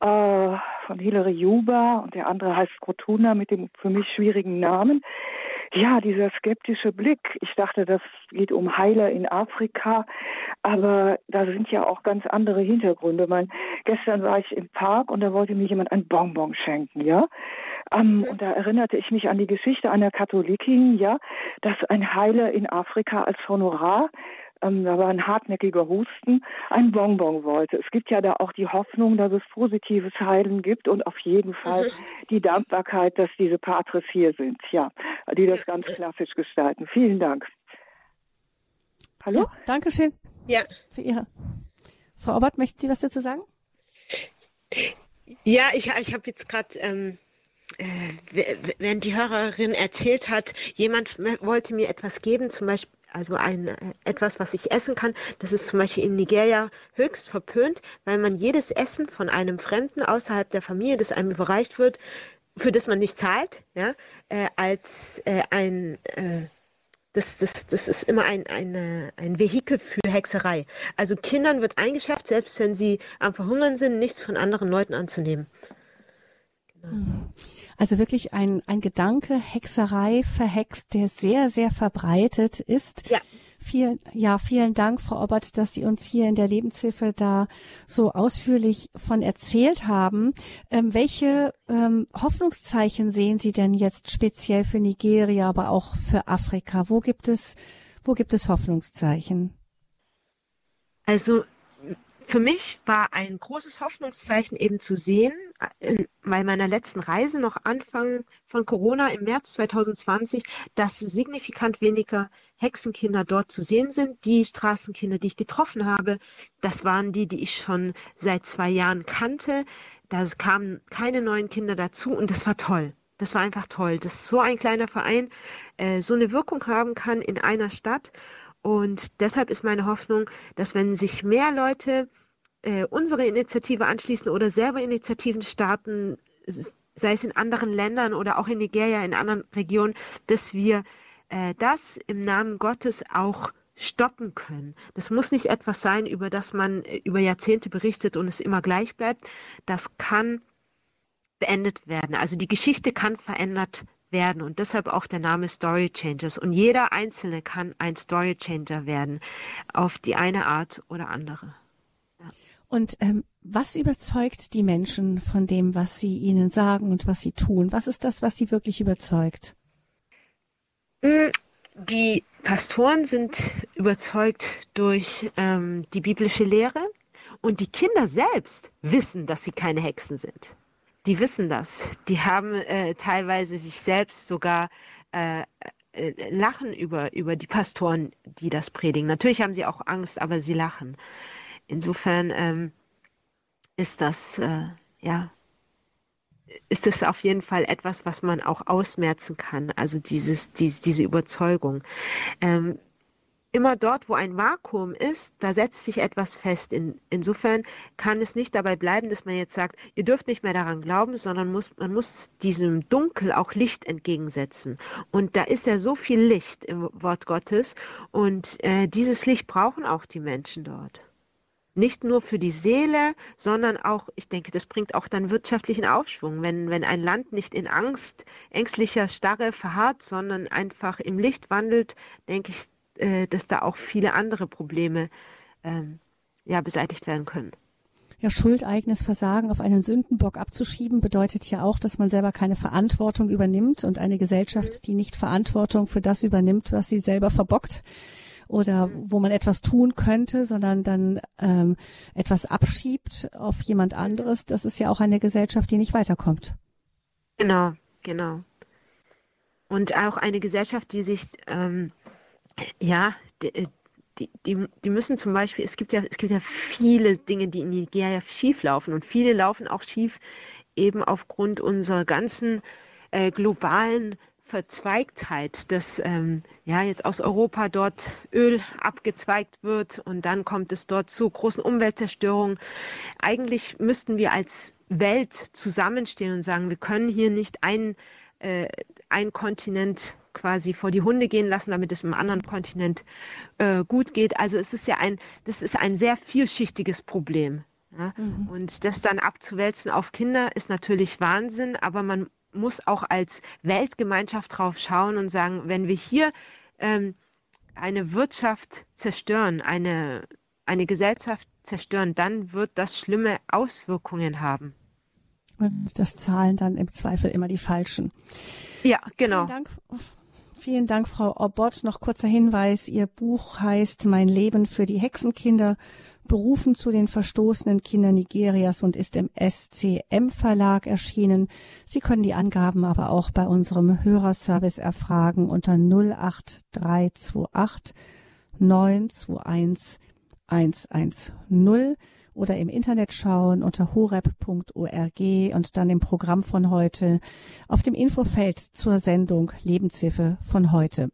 äh, von Hilary Juba und der andere heißt Skotuna mit dem für mich schwierigen Namen. Ja, dieser skeptische Blick. Ich dachte, das geht um Heiler in Afrika, aber da sind ja auch ganz andere Hintergründe. Mein, gestern war ich im Park und da wollte mir jemand ein Bonbon schenken, ja. Um, und da erinnerte ich mich an die Geschichte einer Katholikin, ja, dass ein Heiler in Afrika als Honorar ähm, da war ein hartnäckiger Husten, ein Bonbon wollte. Es gibt ja da auch die Hoffnung, dass es positives Heilen gibt und auf jeden Fall mhm. die Dankbarkeit, dass diese Patres hier sind, ja, die das ganz klassisch gestalten. Vielen Dank. Hallo? Ja, Dankeschön. Ja. Für Ihre. Frau Obert, möchten Sie was dazu sagen? Ja, ich, ich habe jetzt gerade ähm, äh, wenn die Hörerin erzählt hat, jemand wollte mir etwas geben, zum Beispiel also ein äh, etwas, was ich essen kann, das ist zum Beispiel in Nigeria höchst verpönt, weil man jedes Essen von einem Fremden außerhalb der Familie, das einem überreicht wird, für das man nicht zahlt, ja, äh, als äh, ein äh, das, das, das ist immer ein, eine, ein Vehikel für Hexerei. Also Kindern wird eingeschafft, selbst wenn sie am Verhungern sind, nichts von anderen Leuten anzunehmen. Also wirklich ein, ein Gedanke, Hexerei, verhext, der sehr, sehr verbreitet ist. Ja. Vielen, ja, vielen Dank, Frau Obert, dass Sie uns hier in der Lebenshilfe da so ausführlich von erzählt haben. Ähm, welche ähm, Hoffnungszeichen sehen Sie denn jetzt speziell für Nigeria, aber auch für Afrika? Wo gibt es, wo gibt es Hoffnungszeichen? Also für mich war ein großes Hoffnungszeichen eben zu sehen, bei meiner letzten Reise noch Anfang von Corona im März 2020, dass signifikant weniger Hexenkinder dort zu sehen sind. Die Straßenkinder, die ich getroffen habe, das waren die, die ich schon seit zwei Jahren kannte. Da kamen keine neuen Kinder dazu und das war toll. Das war einfach toll, dass so ein kleiner Verein äh, so eine Wirkung haben kann in einer Stadt. Und deshalb ist meine Hoffnung, dass wenn sich mehr Leute äh, unsere Initiative anschließen oder selber Initiativen starten, sei es in anderen Ländern oder auch in Nigeria, in anderen Regionen, dass wir äh, das im Namen Gottes auch stoppen können. Das muss nicht etwas sein, über das man äh, über Jahrzehnte berichtet und es immer gleich bleibt. Das kann beendet werden. Also die Geschichte kann verändert werden und deshalb auch der Name Story Changers. Und jeder Einzelne kann ein Story Changer werden, auf die eine Art oder andere. Ja. Und ähm, was überzeugt die Menschen von dem, was sie ihnen sagen und was sie tun? Was ist das, was sie wirklich überzeugt? Mm, die Pastoren sind überzeugt durch ähm, die biblische Lehre und die Kinder selbst wissen, dass sie keine Hexen sind die wissen das. Die haben äh, teilweise sich selbst sogar äh, äh, lachen über, über die Pastoren, die das predigen. Natürlich haben sie auch Angst, aber sie lachen. Insofern ähm, ist das, äh, ja, ist es auf jeden Fall etwas, was man auch ausmerzen kann, also dieses, die, diese Überzeugung. Ähm, immer dort, wo ein Vakuum ist, da setzt sich etwas fest. In, insofern kann es nicht dabei bleiben, dass man jetzt sagt, ihr dürft nicht mehr daran glauben, sondern muss, man muss diesem Dunkel auch Licht entgegensetzen. Und da ist ja so viel Licht im Wort Gottes und äh, dieses Licht brauchen auch die Menschen dort. Nicht nur für die Seele, sondern auch, ich denke, das bringt auch dann wirtschaftlichen Aufschwung. Wenn, wenn ein Land nicht in Angst, ängstlicher Starre verharrt, sondern einfach im Licht wandelt, denke ich, äh, dass da auch viele andere Probleme ähm, ja, beseitigt werden können. Ja, Schuld, eigenes Versagen auf einen Sündenbock abzuschieben, bedeutet ja auch, dass man selber keine Verantwortung übernimmt und eine Gesellschaft, die nicht Verantwortung für das übernimmt, was sie selber verbockt oder wo man etwas tun könnte, sondern dann ähm, etwas abschiebt auf jemand anderes, das ist ja auch eine Gesellschaft, die nicht weiterkommt. Genau, genau. Und auch eine Gesellschaft, die sich ähm, ja, äh, die, die, die müssen zum Beispiel, es gibt ja, es gibt ja viele Dinge, die in Nigeria schief laufen und viele laufen auch schief eben aufgrund unserer ganzen äh, globalen Verzweigtheit, dass ähm, ja jetzt aus Europa dort Öl abgezweigt wird und dann kommt es dort zu großen Umweltzerstörungen. Eigentlich müssten wir als Welt zusammenstehen und sagen, wir können hier nicht ein, äh, ein Kontinent quasi vor die Hunde gehen lassen, damit es im anderen Kontinent äh, gut geht. Also es ist ja ein, das ist ein sehr vielschichtiges Problem. Ja? Mhm. Und das dann abzuwälzen auf Kinder ist natürlich Wahnsinn, aber man muss auch als Weltgemeinschaft drauf schauen und sagen, wenn wir hier ähm, eine Wirtschaft zerstören, eine, eine Gesellschaft zerstören, dann wird das schlimme Auswirkungen haben. Und das zahlen dann im Zweifel immer die Falschen. Ja, genau. Vielen Dank Vielen Dank, Frau Obbott. Noch kurzer Hinweis. Ihr Buch heißt Mein Leben für die Hexenkinder, berufen zu den verstoßenen Kindern Nigerias und ist im SCM Verlag erschienen. Sie können die Angaben aber auch bei unserem Hörerservice erfragen unter 08328 921 110 oder im Internet schauen unter horeb.org und dann im Programm von heute auf dem Infofeld zur Sendung Lebenshilfe von heute.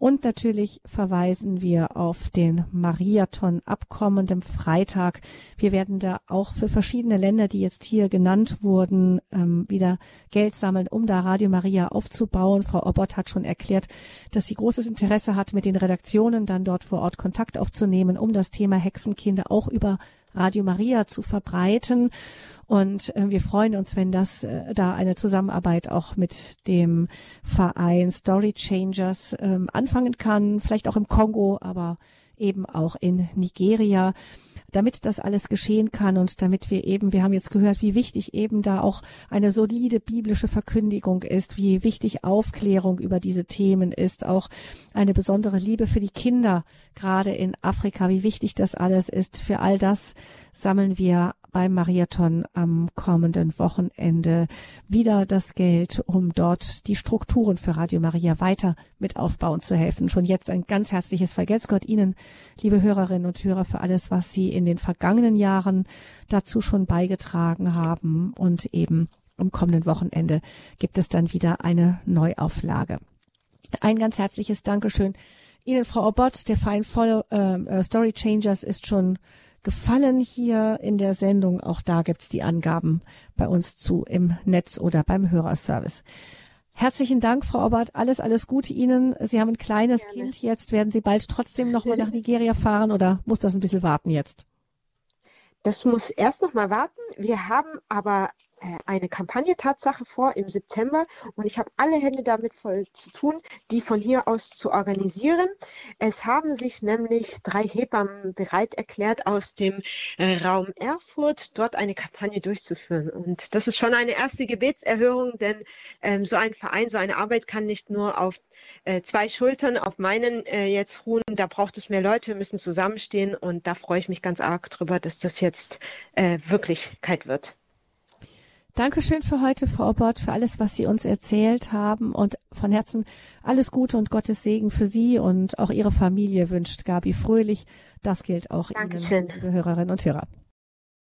Und natürlich verweisen wir auf den Mariathon ab kommendem Freitag. Wir werden da auch für verschiedene Länder, die jetzt hier genannt wurden, ähm, wieder Geld sammeln, um da Radio Maria aufzubauen. Frau Obbott hat schon erklärt, dass sie großes Interesse hat, mit den Redaktionen dann dort vor Ort Kontakt aufzunehmen, um das Thema Hexenkinder auch über Radio Maria zu verbreiten. Und äh, wir freuen uns, wenn das äh, da eine Zusammenarbeit auch mit dem Verein Story Changers ähm, anfangen kann, vielleicht auch im Kongo, aber eben auch in Nigeria damit das alles geschehen kann und damit wir eben, wir haben jetzt gehört, wie wichtig eben da auch eine solide biblische Verkündigung ist, wie wichtig Aufklärung über diese Themen ist, auch eine besondere Liebe für die Kinder, gerade in Afrika, wie wichtig das alles ist. Für all das sammeln wir beim Mariathon am kommenden Wochenende wieder das Geld, um dort die Strukturen für Radio Maria weiter mit aufbauen zu helfen. Schon jetzt ein ganz herzliches Vergelt's Gott Ihnen, liebe Hörerinnen und Hörer, für alles, was Sie in den vergangenen Jahren dazu schon beigetragen haben. Und eben am kommenden Wochenende gibt es dann wieder eine Neuauflage. Ein ganz herzliches Dankeschön Ihnen, Frau Obott. Der Verein Voll, ähm, äh, Story Changers ist schon gefallen hier in der Sendung. Auch da gibt's die Angaben bei uns zu im Netz oder beim Hörerservice. Herzlichen Dank, Frau Obert. Alles, alles Gute Ihnen. Sie haben ein kleines Gerne. Kind jetzt. Werden Sie bald trotzdem nochmal nach *laughs* Nigeria fahren oder muss das ein bisschen warten jetzt? Das muss erst noch mal warten. Wir haben aber eine Kampagne Tatsache vor im September und ich habe alle Hände damit voll zu tun, die von hier aus zu organisieren. Es haben sich nämlich drei Hebammen bereit erklärt, aus dem äh, Raum Erfurt dort eine Kampagne durchzuführen. Und das ist schon eine erste Gebetserhörung, denn ähm, so ein Verein, so eine Arbeit kann nicht nur auf äh, zwei Schultern, auf meinen äh, jetzt ruhen. Da braucht es mehr Leute, wir müssen zusammenstehen und da freue ich mich ganz arg drüber, dass das jetzt äh, Wirklichkeit wird. Dankeschön für heute, Frau Obert, für alles, was Sie uns erzählt haben und von Herzen alles Gute und Gottes Segen für Sie und auch Ihre Familie wünscht Gabi Fröhlich. Das gilt auch Dankeschön. Ihnen, liebe Hörerinnen und Hörer.